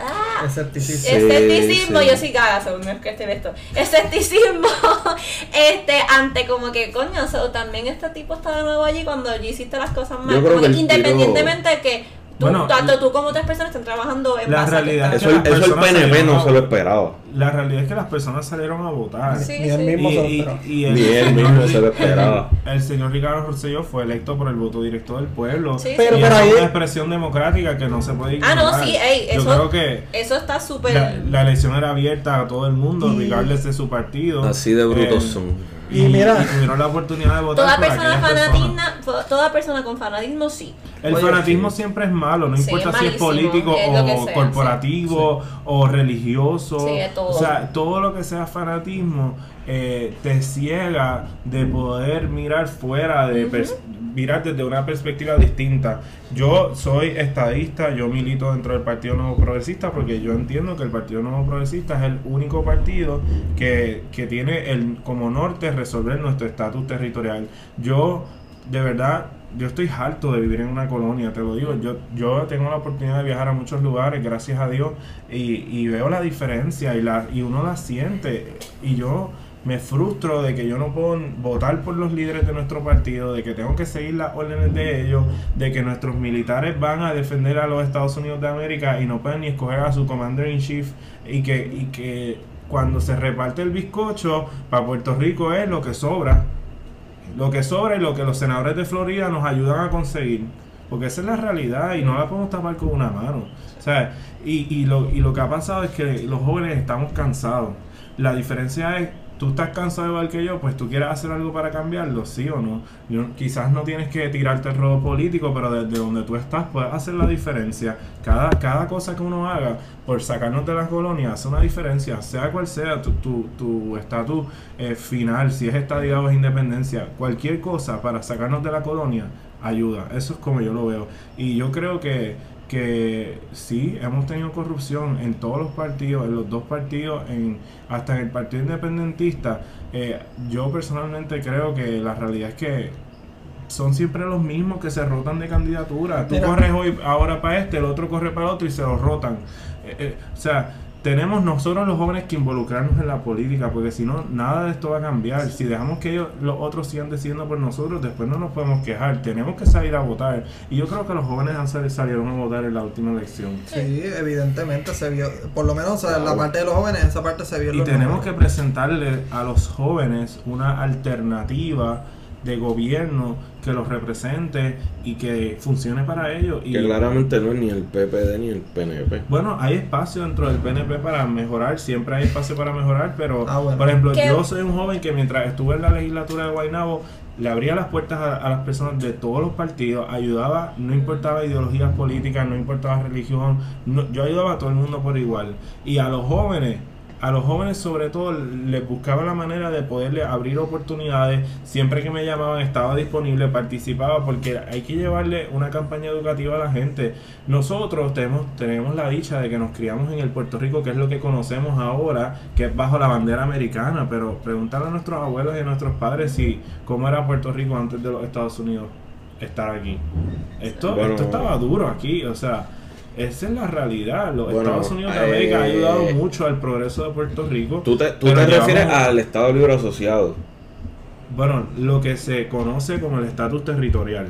ah, Escepticismo. Sí, escepticismo, sí. yo sí caga según es que esté esto. Escepticismo, *laughs* este, ante como que, coño, so, también este tipo está de nuevo allí cuando allí hiciste las cosas mal. Como que independientemente de que tú, Bueno, tanto tú como otras personas estén trabajando en la base a que realidad están- Eso, Las eso el PNP no se lo esperaba. La realidad es que las personas salieron a votar. Sí, Ni él sí. mismo Y, se lo y- esperaba. y el, Ni él señor mismo se lo esperaba. El, el señor Ricardo Rosselló fue electo por el voto directo del pueblo. Sí, Pero- y pero esa ahí- es una expresión democrática que no se puede Ah, ignorar. no, sí, ey, Yo eso- creo que Eso está súper... la, la elección era abierta a todo el mundo, Y- regardless de su partido. Así de brutos Eh, son. Y, Y mira- y tuvieron la oportunidad de votar Toda por persona, fanatismo, toda persona con fanatismo sí. El Oye, fanatismo sí. siempre es malo, no Sí, importa es si es político es o sea, corporativo o religioso. Sí, es todo. O sea, todo lo que sea fanatismo eh, te ciega de poder mirar fuera, de mirar desde una perspectiva distinta. Yo soy estadista, yo milito dentro del Partido Nuevo Progresista porque yo entiendo que el Partido Nuevo Progresista es el único partido que, que tiene el, como norte resolver nuestro estatus territorial. Yo, de verdad, yo estoy harto de vivir en una colonia, te lo digo. Yo, yo tengo la oportunidad de viajar a muchos lugares, gracias a Dios, y, y veo la diferencia y, la, y uno la siente. Y yo me frustro de que yo no puedo votar por los líderes de nuestro partido, de que tengo que seguir las órdenes de ellos, de que nuestros militares van a defender a los Estados Unidos de América y no pueden ni escoger a su commander in chief y que, y que cuando se reparte el bizcocho para Puerto Rico es lo que sobra lo que sobra y lo que los senadores de Florida nos ayudan a conseguir. Porque esa es la realidad y no la podemos tapar con una mano. Y, y, lo, y lo que ha pasado es que los jóvenes estamos cansados. La diferencia es tú estás cansado igual que yo, pues tú quieres hacer algo para cambiarlo, sí o no. Quizás no tienes que tirarte el robo político, pero desde donde tú estás puedes hacer la diferencia. Cada, cada cosa que uno haga por sacarnos de las colonias hace una diferencia, sea cual sea tu tu- tu estatus eh, final, si es estadidad o es independencia, cualquier cosa para sacarnos de la colonia ayuda. Eso es como yo lo veo. Y yo creo que, que sí, hemos tenido corrupción en todos los partidos, en los dos partidos, en, hasta en el Partido Independentista. Eh, yo personalmente creo que la realidad es que son siempre los mismos que se rotan de candidatura. Tú Mira. corres hoy ahora para este, el otro corre para el otro y se los rotan. Eh, eh, o sea, tenemos nosotros los jóvenes que involucrarnos en la política, porque si no, nada de esto va a cambiar. Si dejamos que ellos, los otros sigan decidiendo por nosotros, después no nos podemos quejar. Tenemos que salir a votar. Y yo creo que los jóvenes han sali- salieron a votar en la última elección. Sí, evidentemente se vio, por lo menos o sea, la parte de los jóvenes, esa parte se vio. Y tenemos que presentarle a los jóvenes una alternativa de gobierno que los represente y que funcione para ellos. Y Que claramente no es ni el PPD ni el PNP. Bueno, hay espacio dentro del PNP para mejorar, siempre hay espacio para mejorar, pero Ah, bueno. por ejemplo, ¿Qué? yo soy un joven que mientras estuve en la legislatura de Guaynabo, le abría las puertas a, a las personas de todos los partidos, ayudaba, no importaba ideologías políticas, no importaba religión, no- yo ayudaba a todo el mundo por igual. Y a los jóvenes, a los jóvenes sobre todo les buscaba la manera de poderle abrir oportunidades, siempre que me llamaban estaba disponible, participaba, porque hay que llevarle una campaña educativa a la gente. Nosotros tenemos, tenemos la dicha de que nos criamos en el Puerto Rico, que es lo que conocemos ahora, que es bajo la bandera americana, pero preguntarle a nuestros abuelos y a nuestros padres si cómo era Puerto Rico antes de los Estados Unidos estar aquí. Esto, Bueno. esto estaba duro aquí, o sea, esa es la realidad. Los Bueno, Estados Unidos de eh, América ha ayudado mucho al progreso de Puerto Rico. Tú te, tú te refieres llevamos- al Estado Libre Asociado. Bueno, lo que se conoce como el estatus territorial.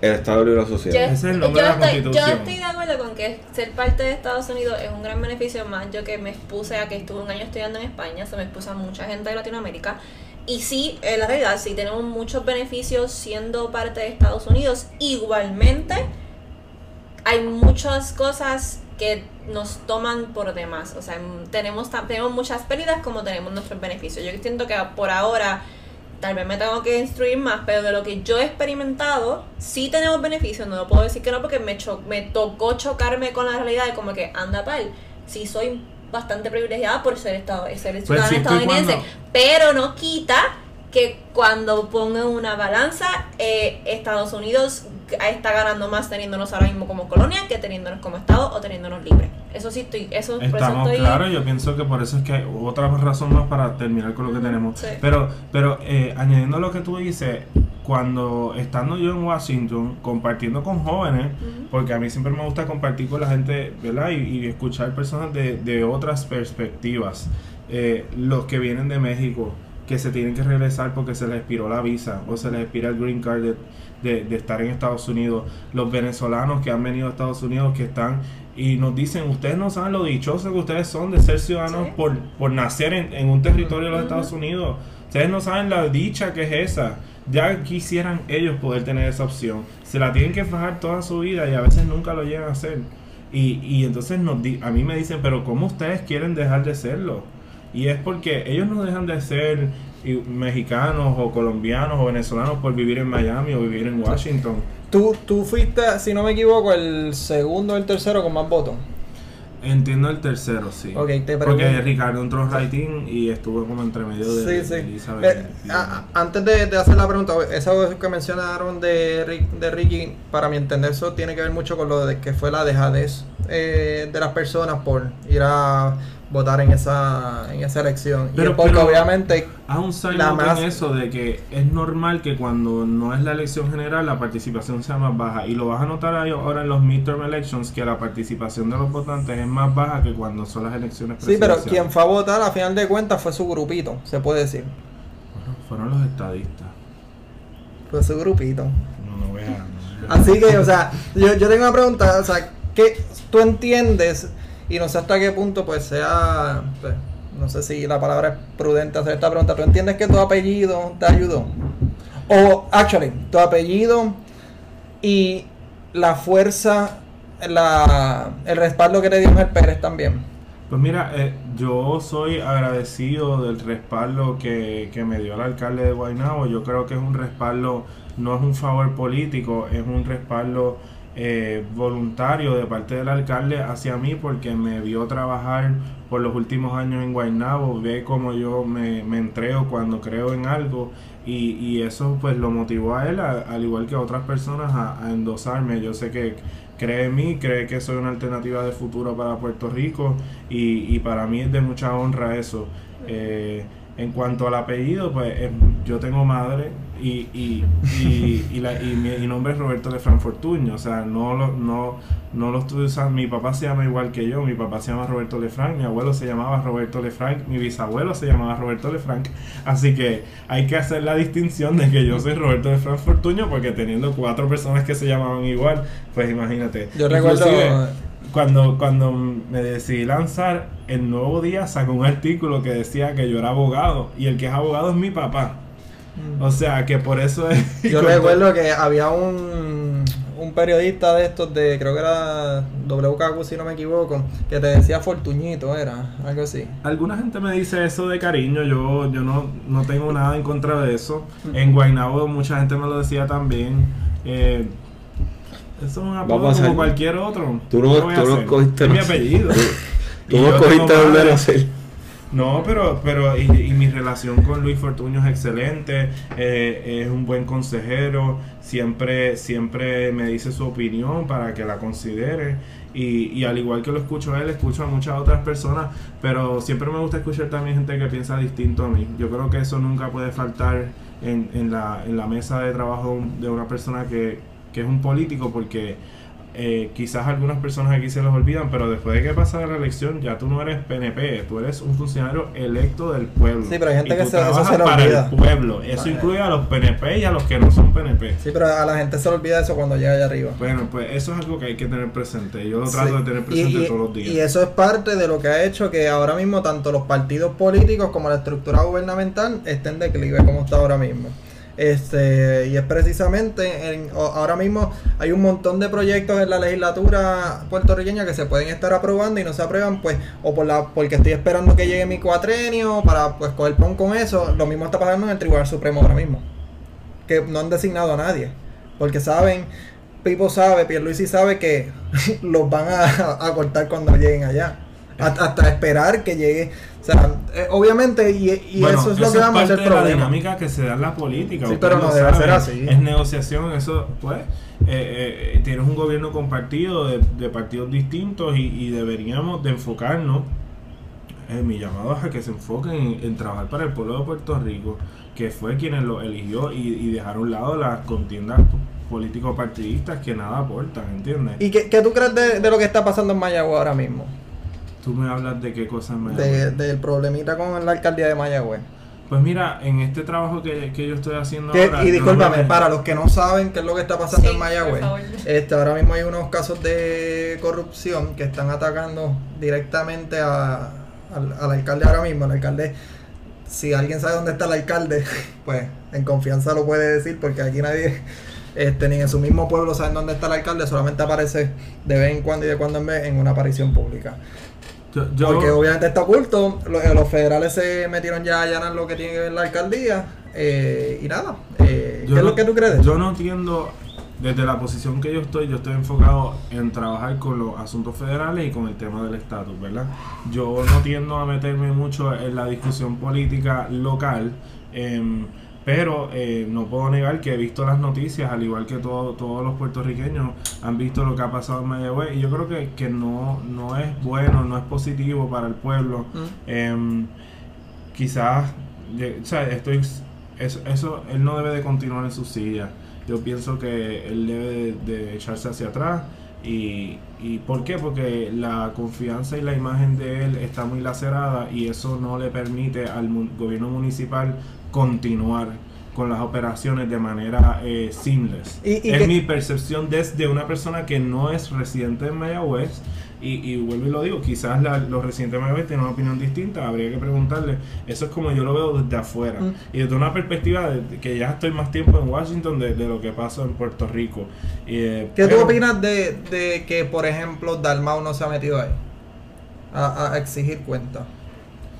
El Estado Libre Yo, Asociado. Ese es el nombre yo de la estoy, yo Constitución. estoy de acuerdo con que ser parte de Estados Unidos es un gran beneficio más. Yo que me expuse a que estuve un año estudiando en España, se me expuso a mucha gente de Latinoamérica. Y sí, en la realidad, sí tenemos muchos beneficios siendo parte de Estados Unidos. Igualmente, hay muchas cosas que nos toman por demás. O sea, tenemos, tenemos muchas pérdidas como tenemos nuestros beneficios. Yo siento que por ahora tal vez me tengo que instruir más, pero de lo que yo he experimentado, sí tenemos beneficios. No lo puedo decir que no porque me, cho- me tocó chocarme con la realidad de como que anda pal. Sí soy bastante privilegiada por ser, estado, ser ciudadana Pues estadounidense, cuando- pero no quita que cuando pongan una balanza, eh, Estados Unidos está ganando más teniéndonos ahora mismo como colonia que teniéndonos como Estado o teniéndonos libres. Eso sí estoy, eso, por eso Estamos estoy... claros, yo pienso que por eso es que hay otra razón más para terminar con lo que tenemos. sí. Pero, pero eh, añadiendo lo que tú dices, cuando estando yo en Washington compartiendo con jóvenes, porque a mí siempre me gusta compartir con la gente, ¿verdad? Y, y escuchar personas de, de otras perspectivas. Eh, los que vienen de México, que se tienen que regresar porque se les expiró la visa o se les expira el green card de, de- de estar en Estados Unidos. Los venezolanos que han venido a Estados Unidos que están y nos dicen, ustedes no saben lo dichosos que ustedes son de ser ciudadanos Sí. por, por nacer en, en un territorio de los. Estados Unidos. Ustedes no saben la dicha que es esa. Ya quisieran ellos poder tener esa opción. Se la tienen que fajar toda su vida y a veces nunca lo llegan a hacer. Y, y entonces nos di- a mí me dicen, pero ¿cómo ustedes quieren dejar de serlo? Y es porque ellos no dejan de ser mexicanos o colombianos o venezolanos por vivir en Miami o vivir en Washington. Tú, tú fuiste, si no me equivoco, el segundo o el tercero con más votos. Entiendo el tercero, sí. Ok, te Porque Ricardo entró rating y estuvo como entre medio de, Sí, de sí. Elizabeth. Eh, a- a- antes de, de hacer la pregunta, eso que mencionaron de, Rick- de Ricky, para mi entender, eso tiene que ver mucho con lo de que fue la dejadez eh, de las personas por ir a votar en esa, en esa elección. y Pero- es porque pero- obviamente Haz un note más- en eso de que es normal que cuando no es la elección general la participación sea más baja y lo vas a notar ahora en los midterm elections que la participación de los votantes es más baja que cuando son las elecciones Sí, pero presidenciales. quien fue a votar a final de cuentas fue su grupito, se puede decir. Bueno, fueron los estadistas. Fue su grupito. No, no veas. Así que, o sea, yo, yo tengo una pregunta, o sea, ¿qué tú entiendes? Y no sé hasta qué punto pues sea, pues, no sé si la palabra es prudente hacer esta pregunta, ¿tú entiendes que tu apellido te ayudó? O, actually, tu apellido y la fuerza, la, el respaldo que te dio Ángel Pérez también. Pues mira, eh, yo soy agradecido del respaldo que, que me dio el alcalde de Guaynabo. Yo creo que es un respaldo, no es un favor político, es un respaldo eh, voluntario de parte del alcalde hacia mí porque me vio trabajar por los últimos años en Guaynabo, ve cómo yo me, me entrego cuando creo en algo y, y eso pues lo motivó a él, al igual que a otras personas, a, endosarme. Yo sé que cree en mí, cree que soy una alternativa de futuro para Puerto Rico y, y para mí es de mucha honra eso. Eh, en cuanto al apellido, pues eh, yo tengo madre y, y, y, y, la, y mi nombre es Roberto de Fortuño. O sea, no lo, no, no lo estoy usando. Mi papá se llama igual que yo. Mi papá se llama Roberto Lefranc. Mi abuelo se llamaba Roberto Lefranc. Mi bisabuelo se llamaba Roberto Lefranc. Así que hay que hacer la distinción de que yo soy Roberto Lefranc Fortuño porque teniendo cuatro personas que se llamaban igual, pues imagínate. Yo recuerdo cuando, cuando me decidí lanzar, el nuevo día sacó un artículo que decía que yo era abogado y el que es abogado es mi papá. O sea, que por eso es... *laughs* Yo recuerdo que había un, un periodista de estos de, creo que era WKQ si no me equivoco, que te decía Fortuñito, era algo así. Alguna gente me dice eso de cariño, yo, yo no, no tengo *laughs* nada en contra de eso. En Guaynabo mucha gente me lo decía también. Eh, eso es un apodo a como hacer- cualquier otro. Tú no- ¿Qué voy a tú no hacer? cogiste Es mi apellido. *laughs* Tú Y no cogiste tengo donde madre. No, pero, pero y, y mi relación con Luis Fortuño es excelente, eh, es un buen consejero, siempre, siempre me dice su opinión para que la considere y, y al igual que lo escucho a él, escucho a muchas otras personas, pero siempre me gusta escuchar también gente que piensa distinto a mí. Yo creo que eso nunca puede faltar en, en, la, en la mesa de trabajo de una persona que, que es un político porque eh, quizás algunas personas aquí se los olvidan, pero después de que pasa la elección ya tú no eres PNP, tú eres un funcionario electo del pueblo. Sí, pero hay gente Y que se- eso se le para olvida. el pueblo. Eso Vale. incluye a los PNP y a los que no son PNP. Sí, pero a la gente se le olvida eso cuando llega allá arriba. Bueno, pues eso es algo que hay que tener presente. Yo lo trato Sí. de tener presente Y- y- todos los días. Y eso es parte de lo que ha hecho que ahora mismo tanto los partidos políticos como la estructura gubernamental estén en declive como está ahora mismo. Este, y es precisamente, en, ahora mismo hay un montón de proyectos en la legislatura puertorriqueña que se pueden estar aprobando y no se aprueban pues o por la porque estoy esperando que llegue mi cuatrenio para pues coger pon con eso. Lo mismo está pasando en el Tribunal Supremo ahora mismo. Que no han designado a nadie. Porque saben, Pipo sabe, Pierluisi sabe que *laughs* los van a, a cortar cuando lleguen allá. Hasta, hasta esperar que llegue. O sea, eh, obviamente, y, y Bueno, eso es lo que vamos a hacer de la problema. dinámica que se da en la política. Sí, pero no debe ser así. Es negociación, eso, pues, eh, eh, tienes un gobierno compartido de, de partidos distintos y, y deberíamos de enfocarnos. eh, mi llamado es a que se enfoquen en, en trabajar para el pueblo de Puerto Rico, que fue quienes lo eligió y, y dejar a un lado las contiendas político-partidistas que nada aportan, ¿entiendes? ¿Y qué, qué tú crees de, de lo que está pasando en Mayagüez ahora mismo? Tú me hablas de qué cosas me De- del problemita con la alcaldía de Mayagüez. Pues mira, en este trabajo que, que yo estoy haciendo Que- ahora... y discúlpame, para los que no saben qué es lo que está pasando Sí, en Mayagüez, por favor. este, ahora mismo hay unos casos de corrupción que están atacando directamente a- al, al alcalde ahora mismo. El alcalde, si alguien sabe dónde está el alcalde, *laughs* pues en confianza lo puede decir porque aquí nadie, este, ni en su mismo pueblo saben dónde está el alcalde, solamente aparece de vez en cuando y de cuando en vez en una aparición pública. Yo- yo- Porque obviamente está oculto, eh, los, federales se metieron ya a allanar lo que tiene que ver la alcaldía eh, y nada. Eh, ¿Qué es lo que tú crees? Yo no entiendo, desde la posición que yo estoy, yo estoy enfocado en trabajar con los asuntos federales y con el tema del estatus, ¿verdad? Yo no tiendo a meterme mucho en la discusión política local, em, pero eh, no puedo negar que he visto las noticias, al igual que todo- todos los puertorriqueños han visto lo que ha pasado en Mayagüez, y yo creo que, que no, no es bueno, no es positivo para el pueblo. Mm. Em, quizás, o sea, estoy, eso, eso, él no debe de continuar en su silla. Yo pienso que él debe de, de echarse hacia atrás. Y, ¿Y por qué? Porque la confianza y la imagen de él está muy lacerada y eso no le permite al gobierno municipal continuar con las operaciones de manera eh, seamless. Y- y es que- mi percepción desde una persona que no es residente en Mayagüez y, y vuelvo y lo digo, quizás la- los residentes de Mayagüez tienen una opinión distinta, habría que preguntarle. Eso es como yo lo veo desde afuera. Mm. Y desde una perspectiva de de que ya estoy más tiempo en Washington de, de lo que pasa en Puerto Rico. Eh, ¿Qué tú pero- opinas de, de que, por ejemplo, Dalmau no se ha metido ahí? a, a exigir cuentas.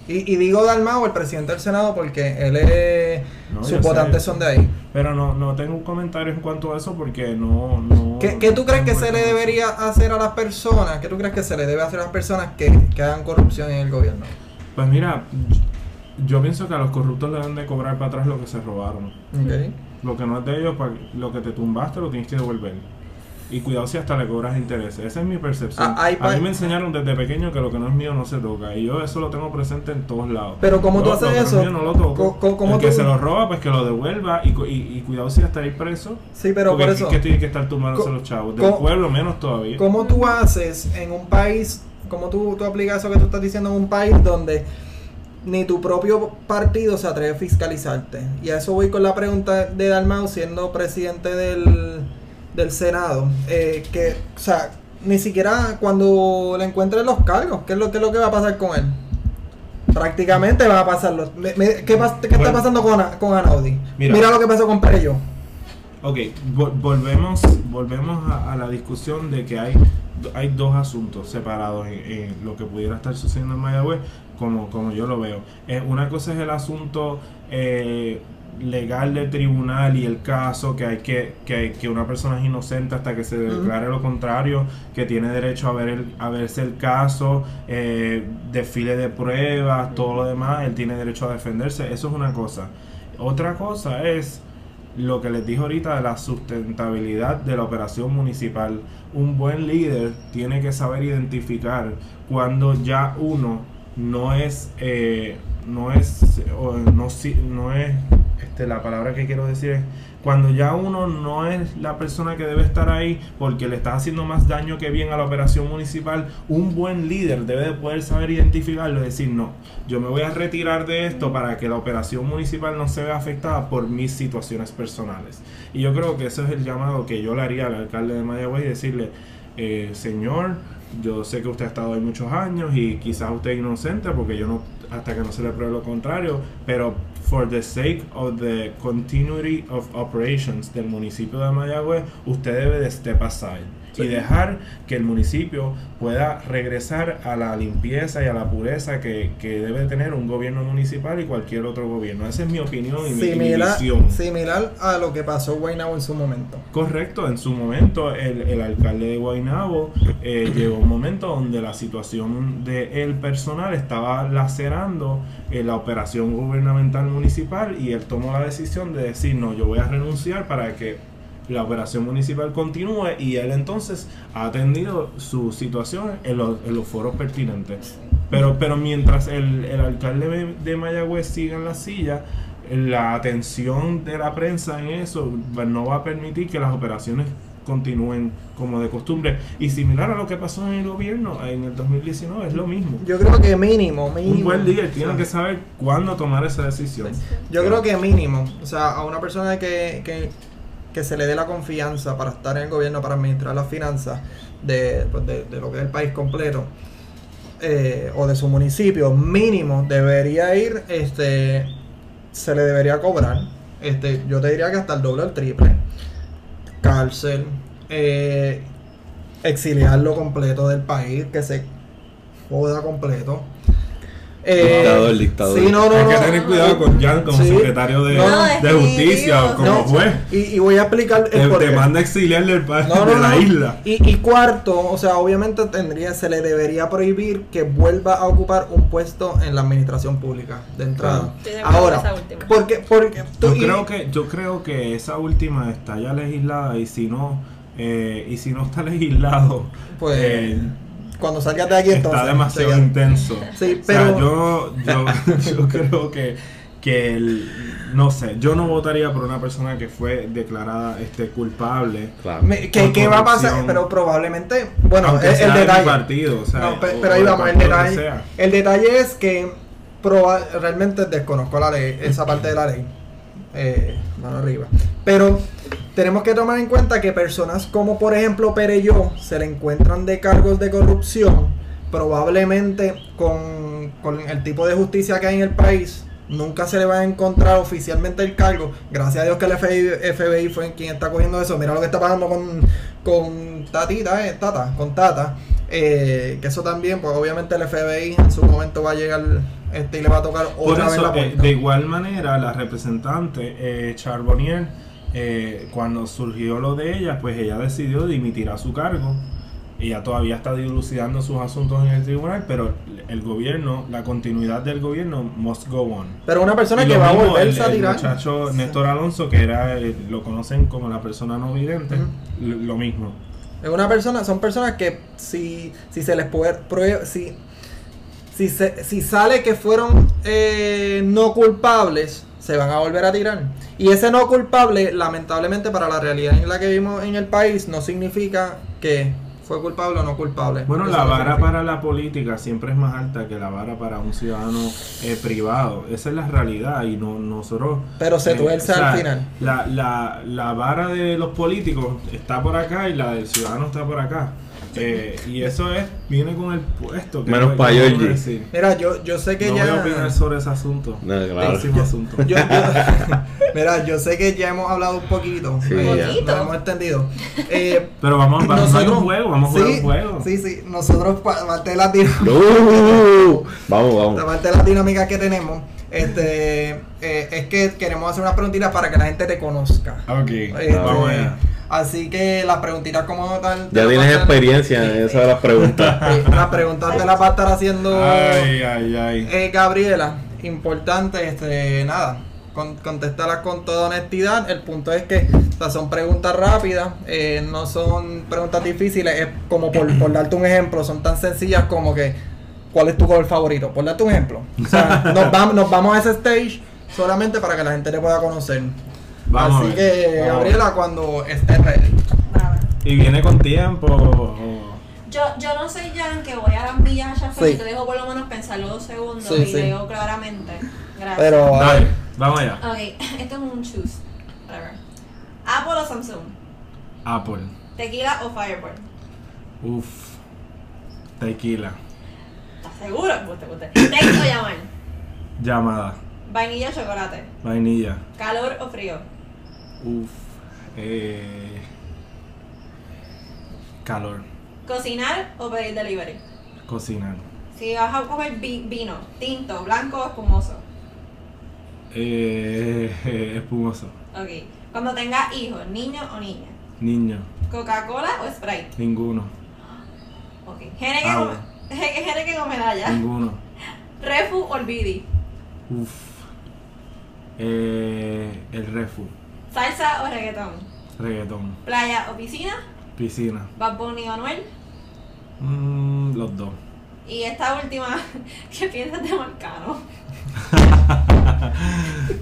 Y, y digo Dalmao, el presidente del Senado, porque él es. No, sus sé. votantes son de ahí. Pero no, no tengo un comentario en cuanto a eso porque no... no ¿Qué, qué tú crees que se le debería hacer a las personas? ¿Qué tú crees que se le debe hacer a las personas que, que hagan corrupción en el gobierno? Pues mira, yo pienso que a los corruptos le deben de cobrar para atrás lo que se robaron. Lo que no es de ellos, lo que te tumbaste lo tienes que devolver. Y cuidado si hasta le cobras intereses. Esa es mi percepción. Ah, hay a mí me enseñaron desde pequeño que lo que no es mío no se toca. Y yo eso lo tengo presente en todos lados. Pero ¿cómo tú haces eso? mío no lo toco. Co- co- ¿cómo El que tú- se lo roba, pues que lo devuelva. Y, y, y cuidado si hasta ir preso. Sí, pero porque por eso. que tiene que estar tumbándose los chavos. Del pueblo menos todavía. ¿Cómo tú haces en un país, cómo tú, tú aplicas eso que tú estás diciendo en un país donde ni tu propio partido se atreve a fiscalizarte? Y a eso voy con la pregunta de Dalmau siendo presidente del, del Senado. eh, que, o sea, ni siquiera cuando le encuentren los cargos, ¿qué es lo, qué es lo que va a pasar con él? Prácticamente va a pasar. lo- me- me- ¿Qué, está pasando con, con Anaudi? Mira. Mira. lo que pasó con Perello. Ok, vol- volvemos, volvemos a, a la discusión de que hay, hay dos asuntos separados en, en lo que pudiera estar sucediendo en Mayagüez, como, como yo lo veo. Eh, una cosa es el asunto eh, legal del tribunal y el caso, que hay que, que, que una persona es inocente hasta que se declare lo contrario, que tiene derecho a ver el, a verse el caso, eh, desfile de pruebas, todo lo demás, él tiene derecho a defenderse, eso es una cosa. Otra cosa es lo que les dije ahorita de la sustentabilidad de la operación municipal. Un buen líder tiene que saber identificar cuando ya uno no es, eh, no es, no, no es, este, la palabra que quiero decir es, cuando ya uno no es la persona que debe estar ahí porque le está haciendo más daño que bien a la operación municipal, un buen líder debe de poder saber identificarlo y decir, no, yo me voy a retirar de esto para que la operación municipal no se vea afectada por mis situaciones personales. Y yo creo que ese es el llamado que yo le haría al alcalde de Mayagüez decirle, eh, señor, yo sé que usted ha estado ahí muchos años y quizás usted es inocente porque yo no, hasta que no se le pruebe lo contrario, pero for the sake of the continuity of operations del municipio de Mayagüez, usted debe de step aside y dejar que el municipio pueda regresar a la limpieza y a la pureza que, que debe tener un gobierno municipal y cualquier otro gobierno. Esa es mi opinión y mi, y mi Similar, visión. similar a lo que pasó en Guaynabo en su momento. Correcto, en su momento el, el alcalde de Guaynabo eh, *clears throat* llegó un momento donde la situación del personal estaba lacerando eh, la operación gubernamental municipal y él tomó la decisión de decir no, yo voy a renunciar para que la operación municipal continúe y él entonces ha atendido su situación en los, en los foros pertinentes. Pero, pero mientras el, el alcalde de- Mayagüez siga en la silla, la atención de la prensa en eso no va a permitir que las operaciones continúen como de costumbre. Y similar a lo que pasó en el gobierno en el 2019, es lo mismo. Yo creo que mínimo, mínimo. Un buen líder tiene o sea, que saber cuándo tomar esa decisión. Yo creo que mínimo. O sea, a una persona que, que, que se le dé la confianza para estar en el gobierno, para administrar las finanzas de, pues, de, lo que es el país completo. eh, o de su municipio, mínimo debería ir, este, se le debería cobrar. Este, yo te diría que hasta el doble o el triple. Cárcel, eh, exiliarlo completo del país, que se joda completo. Eh, Dictador, dictador. Sí, no, no, Hay que no. tener cuidado con Jan como Sí. secretario de, No, de justicia o como No, juez. y, y voy a explicar el Te, te manda a exiliar del pa- No, no, de la no. isla. Y, y cuarto, o sea, obviamente tendría, se le debería prohibir que vuelva a ocupar un puesto en la administración pública de entrada. Ahora, porque, porque tú- Yo y- creo que yo creo que esa última está ya legislada y si no eh, y si no está *laughs* legislado pues eh, cuando salgas de aquí entonces está demasiado intenso. Sí, O sea, pero yo, yo, *laughs* yo creo que, que el- no sé, yo no votaría por una persona que fue declarada este culpable. Claro. ¿qué, qué va a pasar? Pero probablemente, bueno, el, el detalle. partido, o sea, No, pe- o- pero ahí vamos, el detalle, el detalle es que proba- realmente desconozco la ley, esa parte de la ley. Eh, mano arriba. Pero tenemos que tomar en cuenta que personas como por ejemplo Pereyó se le encuentran de cargos de corrupción, probablemente con, con el tipo de justicia que hay en el país, nunca se le va a encontrar oficialmente el cargo. Gracias a Dios que el FBI, FBI fue quien está cogiendo eso. Mira lo que está pasando con, con Tatita, eh, Tata, con Tata. Eh, que eso también, pues obviamente el FBI en su momento va a llegar este, y le va a tocar otra vez eso, la eh, puerta. de igual manera, la representante eh, Charbonnier, eh, cuando surgió lo de ella, pues ella decidió dimitir a su cargo. Ella todavía está dilucidando sus asuntos en el tribunal, pero el gobierno, la continuidad del gobierno must go on. Pero una persona Y que va a volverse el, a el tirar. muchacho Néstor Alonso, que era, eh, lo conocen como la persona no vidente, lo mismo. Es una persona, son personas que si, si se les puede prueba, si, si, se, si sale que fueron eh, no culpables, se van a volver a tirar. Y ese no culpable, lamentablemente para la realidad en la que vivimos en el país, no significa que fue culpable o no culpable. Bueno, Eso la vara significa. para la política siempre es más alta que la vara para un ciudadano eh, privado. Esa es la realidad y no nosotros... Pero se eh, tuerce o sea, al final. La, la, la vara de los políticos está por acá y la del ciudadano está por acá. Eh, y eso es viene con el puesto. que Menos no- pa' no Georgie. puedo decir. Mira, yo, yo sé que No ya... voy a opinar sobre ese asunto. No, claro. Próximo asunto. Yo- yo- *laughs* mira, yo sé que ya hemos hablado un poquito. Sí. eh, poquito. nos hemos extendido. Eh, *laughs* Pero vamos, vamos a jugar un juego, vamos a jugar sí, un juego. Sí, sí, nosotros, pa- parte de la, dinámica, No. Vamos, vamos. parte de las dinámicas que tenemos, este, eh, es que queremos hacer unas preguntitas para que la gente te conozca. Ok, Este, vamos allá. Así que las preguntitas como tal... Ya tienes experiencia en eso de las preguntas. Sí, *laughs* las preguntas te las va a estar haciendo Ay, ay, ay. eh, Gabriela. Importante, este, nada, con, contestarlas con toda honestidad. El punto es que o sea, son preguntas rápidas, eh, no son preguntas difíciles. Es como por, por darte un ejemplo, son tan sencillas como que, ¿cuál es tu color favorito? Por darte un ejemplo. O sea, nos, vamos, nos vamos a ese stage solamente para que la gente te pueda conocer. Vamos a Así ver, que, vamos a. Gabriela, cuando estés ready. Bravo. ¿Y viene con tiempo? o- Yo, yo no soy Jan que voy a las millas afuera Sí. y te dejo por lo menos pensarlo dos segundos Sí, y sí. le digo claramente. Gracias. Pero, a Dale, vamos allá. Ok, *laughs* esto es un choose. Whatever. Apple o Samsung. Apple. Tequila o Firebird. Uf. Tequila. ¿Estás seguro? Guste, guste. *coughs* Texto o llamar. Llamada. Vainilla o chocolate. Vainilla. Calor o frío. Uf. Eh, calor. Cocinar o pedir delivery. Cocinar. Si vas a comer vi- vino, tinto, blanco o espumoso. Eh, eh, *laughs* espumoso. Ok. Cuando tengas hijos, niño o niña. Niño. Coca-Cola o Sprite. Ninguno. Ok. Henneken Agua. *laughs* o, medalla. Ninguno. Refu o Olvidi. Uf. Eh, el refu. Salsa o reggaetón. Reggaetón. Playa o piscina. Piscina. Bad Bunny o Anuel. Mm, los dos. Y esta última, *laughs* ¿qué piensas de Marcano? *laughs*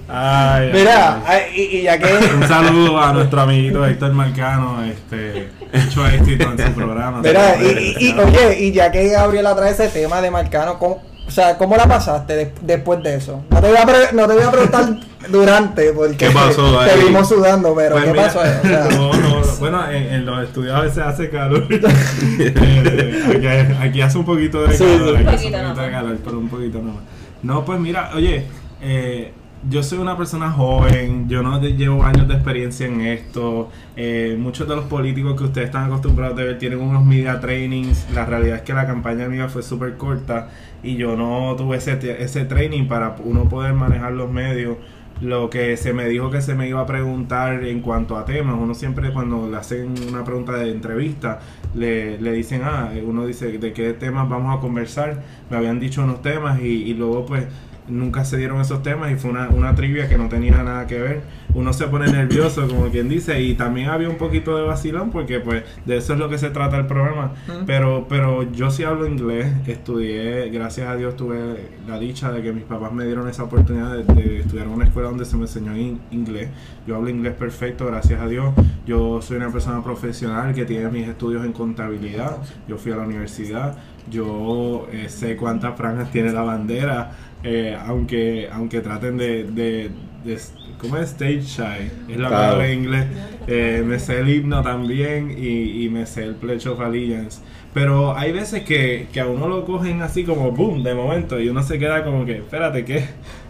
Ay, mira, ay. ay, y, y ya que... Un saludo a nuestro amiguito Héctor Marcano, este, hecho éxito en su programa. Mira, y, y- y, oye, y ya que Gabriela trae ese tema de Marcano, ¿cómo, o sea, ¿cómo la pasaste des- después de eso? No te voy a, pre- no te voy a preguntar *laughs* durante, porque ¿Qué pasó *laughs* te ahí? vimos sudando, pero Pues ¿qué mira, pasó ahí? O sea, *laughs* no, no, no. bueno, en, en los estudios a veces hace calor. Eh, aquí, aquí hace un poquito de Sí, calor, sí. aquí hace un Poquito poquito de calor, pero un poquito nomás. No, pues mira, oye, eh, yo soy una persona joven, yo no llevo años de experiencia en esto. eh, muchos de los políticos que ustedes están acostumbrados a ver tienen unos media trainings. La realidad es que la campaña mía fue súper corta y yo no tuve ese, ese training para uno poder manejar los medios. Lo que se me dijo que se me iba a preguntar en cuanto a temas, uno siempre cuando le hacen una pregunta de entrevista, le, le dicen, ah, uno dice de qué temas vamos a conversar, me habían dicho unos temas y, y luego pues nunca se dieron esos temas y fue una, una trivia que no tenía nada que ver. Uno se pone nervioso, *laughs* como quien dice, y también había un poquito de vacilón porque pues de eso es lo que se trata el programa. Pero, pero yo sí hablo inglés, estudié, gracias a Dios tuve la dicha de que mis papás me dieron esa oportunidad de, de estudiar en una escuela donde se me enseñó in- inglés. Yo hablo inglés perfecto, gracias a Dios. Yo soy una persona profesional que tiene mis estudios en contabilidad. Yo fui a la universidad. Yo eh, sé cuántas franjas tiene la bandera, eh, aunque aunque traten de, de, de- ¿cómo es stage shy? Es la Claro. palabra en inglés. Eh, me sé el himno también y, y me sé el Pledge of Allegiance. Pero hay veces que, que a uno lo cogen así como boom de momento y uno se queda como que, espérate, ¿qué?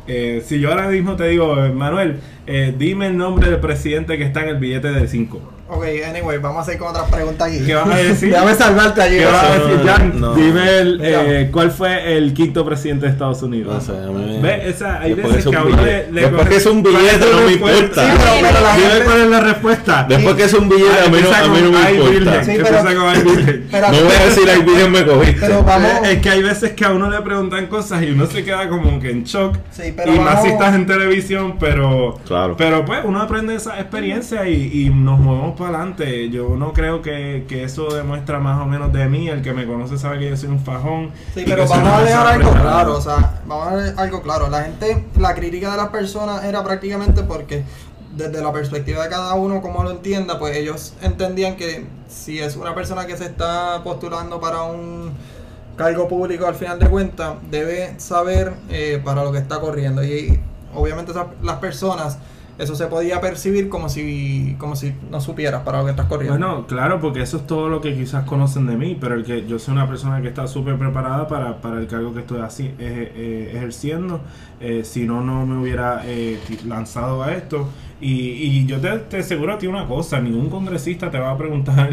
Eh, si yo ahora mismo te digo, eh, Manuel, eh, dime el nombre del presidente que está en el billete de 5. Ok, anyway, vamos a seguir con otras preguntas aquí. ¿Qué vas a decir? *laughs* Déjame salvarte allí. ¿Qué vas a No, decir, Jan? no. Dime el, eh, cuál fue el quinto presidente de Estados Unidos. No sé, a mí- Ve, esa, hay Después veces que a es un uno billete- le, le después que es un ¿Cuál billete, no me importa. Sí, pero, pero la Dime gente- cuál es la respuesta. Después que es un billete, a mí no, Empieza a mí con no me importa. Sí, *laughs* pero- No voy a decir ay Virgen me cogiste. Pero vamos. Es que hay veces que a uno le preguntan cosas y uno se queda como que en shock. Sí, pero y más si estás en televisión, pero Claro. pero pues uno aprende esa experiencia y, y nos movemos para adelante. Yo no creo que, que eso demuestra más o menos de mí. El que me conoce sabe que yo soy un fajón. Sí, pero vamos a dejar algo claro, o sea, vamos a dejar algo claro. La gente, la crítica de las personas era prácticamente porque desde la perspectiva de cada uno, como lo entienda, pues ellos entendían que si es una persona que se está postulando para un cargo público al final de cuentas, debe saber eh, para lo que está corriendo. Y obviamente esas- las personas, eso se podía percibir como si, como si no supieras para lo que estás corriendo. Bueno, claro, porque eso es todo lo que quizás conocen de mí, pero el que yo soy una persona que está súper preparada para, para el cargo que estoy así, eh, eh, ejerciendo. Eh, si no, no me hubiera eh, lanzado a esto. Y, y yo te, te aseguro a ti una cosa, ningún congresista te va a preguntar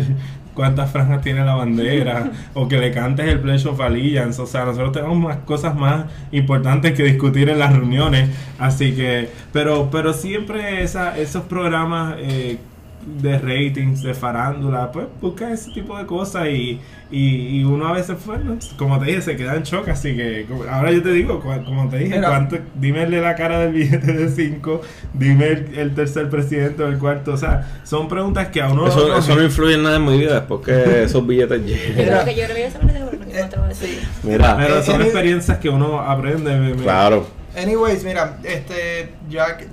cuántas franjas tiene la bandera *laughs* o que le cantes el Pledge of Allegiance. O sea, nosotros tenemos más cosas más importantes que discutir en las reuniones. Así que, pero, pero siempre esa, esos programas eh, de ratings, de farándula, pues busca ese tipo de cosas y, y, y uno a veces, bueno, como te dije, se queda en shock, así que como- ahora yo te digo, como te dije, Mira. cuánto, dime la cara del billete de 5, dime el, el tercer presidente o el cuarto, o sea, son preguntas que a uno... Eso, no- eso no influye en nada en mi vida después que *laughs* esos billetes Yo lleguen. Mira. que yo pero. Mira, son experiencias que uno aprende. me- me- claro. Anyways, mira, este, ya que-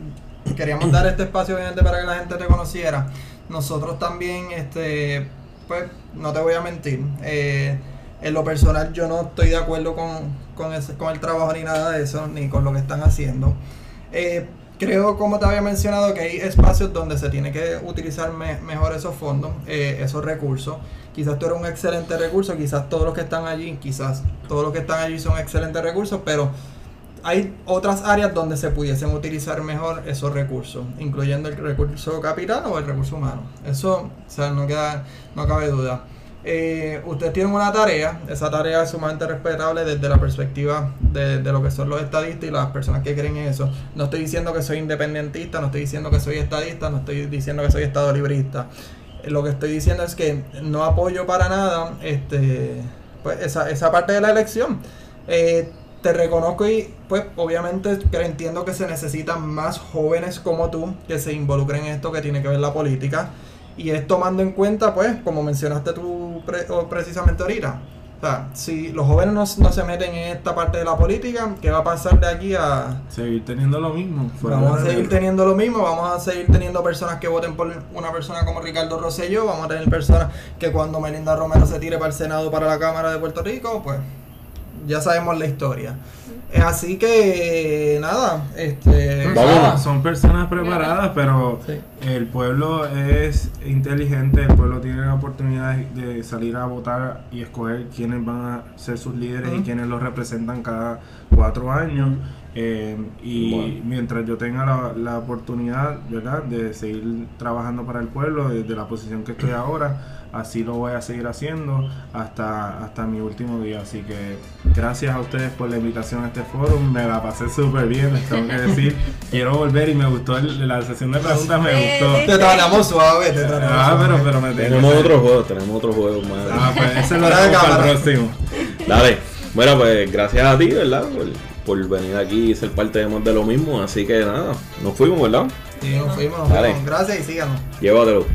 queríamos dar este espacio obviamente para que la gente te conociera. Nosotros también, este, pues, no te voy a mentir. eh, en lo personal yo no estoy de acuerdo con, con, el trabajo ni nada de eso, ni con lo que están haciendo. Eh, creo, como te había mencionado, que hay espacios donde se tiene que utilizar me- mejor esos fondos, eh, esos recursos. Quizás tú eres un excelente recurso, quizás todos los que están allí, quizás todos los que están allí son excelentes recursos, pero hay otras áreas donde se pudiesen utilizar mejor esos recursos, incluyendo el recurso capital o el recurso humano. Eso, o sea, no queda, no cabe duda. Eh, ustedes tienen una tarea, esa tarea es sumamente respetable desde la perspectiva de, lo que son los estadistas y las personas que creen en eso. No estoy diciendo que soy independentista, no estoy diciendo que soy estadista, no estoy diciendo que soy estado librista. Eh, Lo que estoy diciendo es que no apoyo para nada este, pues, esa, esa parte de la elección. Eh, te reconozco y pues obviamente entiendo que se necesitan más jóvenes como tú que se involucren en esto que tiene que ver la política y es tomando en cuenta pues como mencionaste tú pre- precisamente ahorita o sea, si los jóvenes no, no se meten en esta parte de la política ¿qué va a pasar de aquí a, Seguir teniendo lo mismo. Vamos a seguir teniendo lo mismo, vamos a seguir teniendo personas que voten por una persona como Ricardo Rosselló, vamos a tener personas que cuando Melinda Romero se tire para el Senado, para la Cámara de Puerto Rico, pues ya sabemos la historia. Así que nada, este. Son personas preparadas, pero Sí. el pueblo es inteligente, el pueblo tiene la oportunidad de salir a votar y escoger quiénes van a ser sus líderes y quiénes los representan cada cuatro años. Eh, y Bueno. mientras yo tenga la, la oportunidad, ¿verdad?, de seguir trabajando para el pueblo desde la posición que estoy ahora, así lo voy a seguir haciendo hasta, hasta mi último día. Así que gracias a ustedes por la invitación a este foro, me la pasé súper bien, les tengo que decir. *laughs* Quiero volver y me gustó el- la sesión de preguntas, me gustó. Te tratamos suave, te tratamos Ah, pero, pero me Tenemos otro juego, tenemos otro juego más. Ah, pues ese lo dejamos para el próximo. Dale. Bueno, pues gracias a ti, ¿verdad? Por, por venir aquí y ser parte de más de lo mismo. Así que nada, nos fuimos, ¿verdad? Sí, nos fuimos, nos Dale. fuimos. Gracias y síganos. Llévatelo.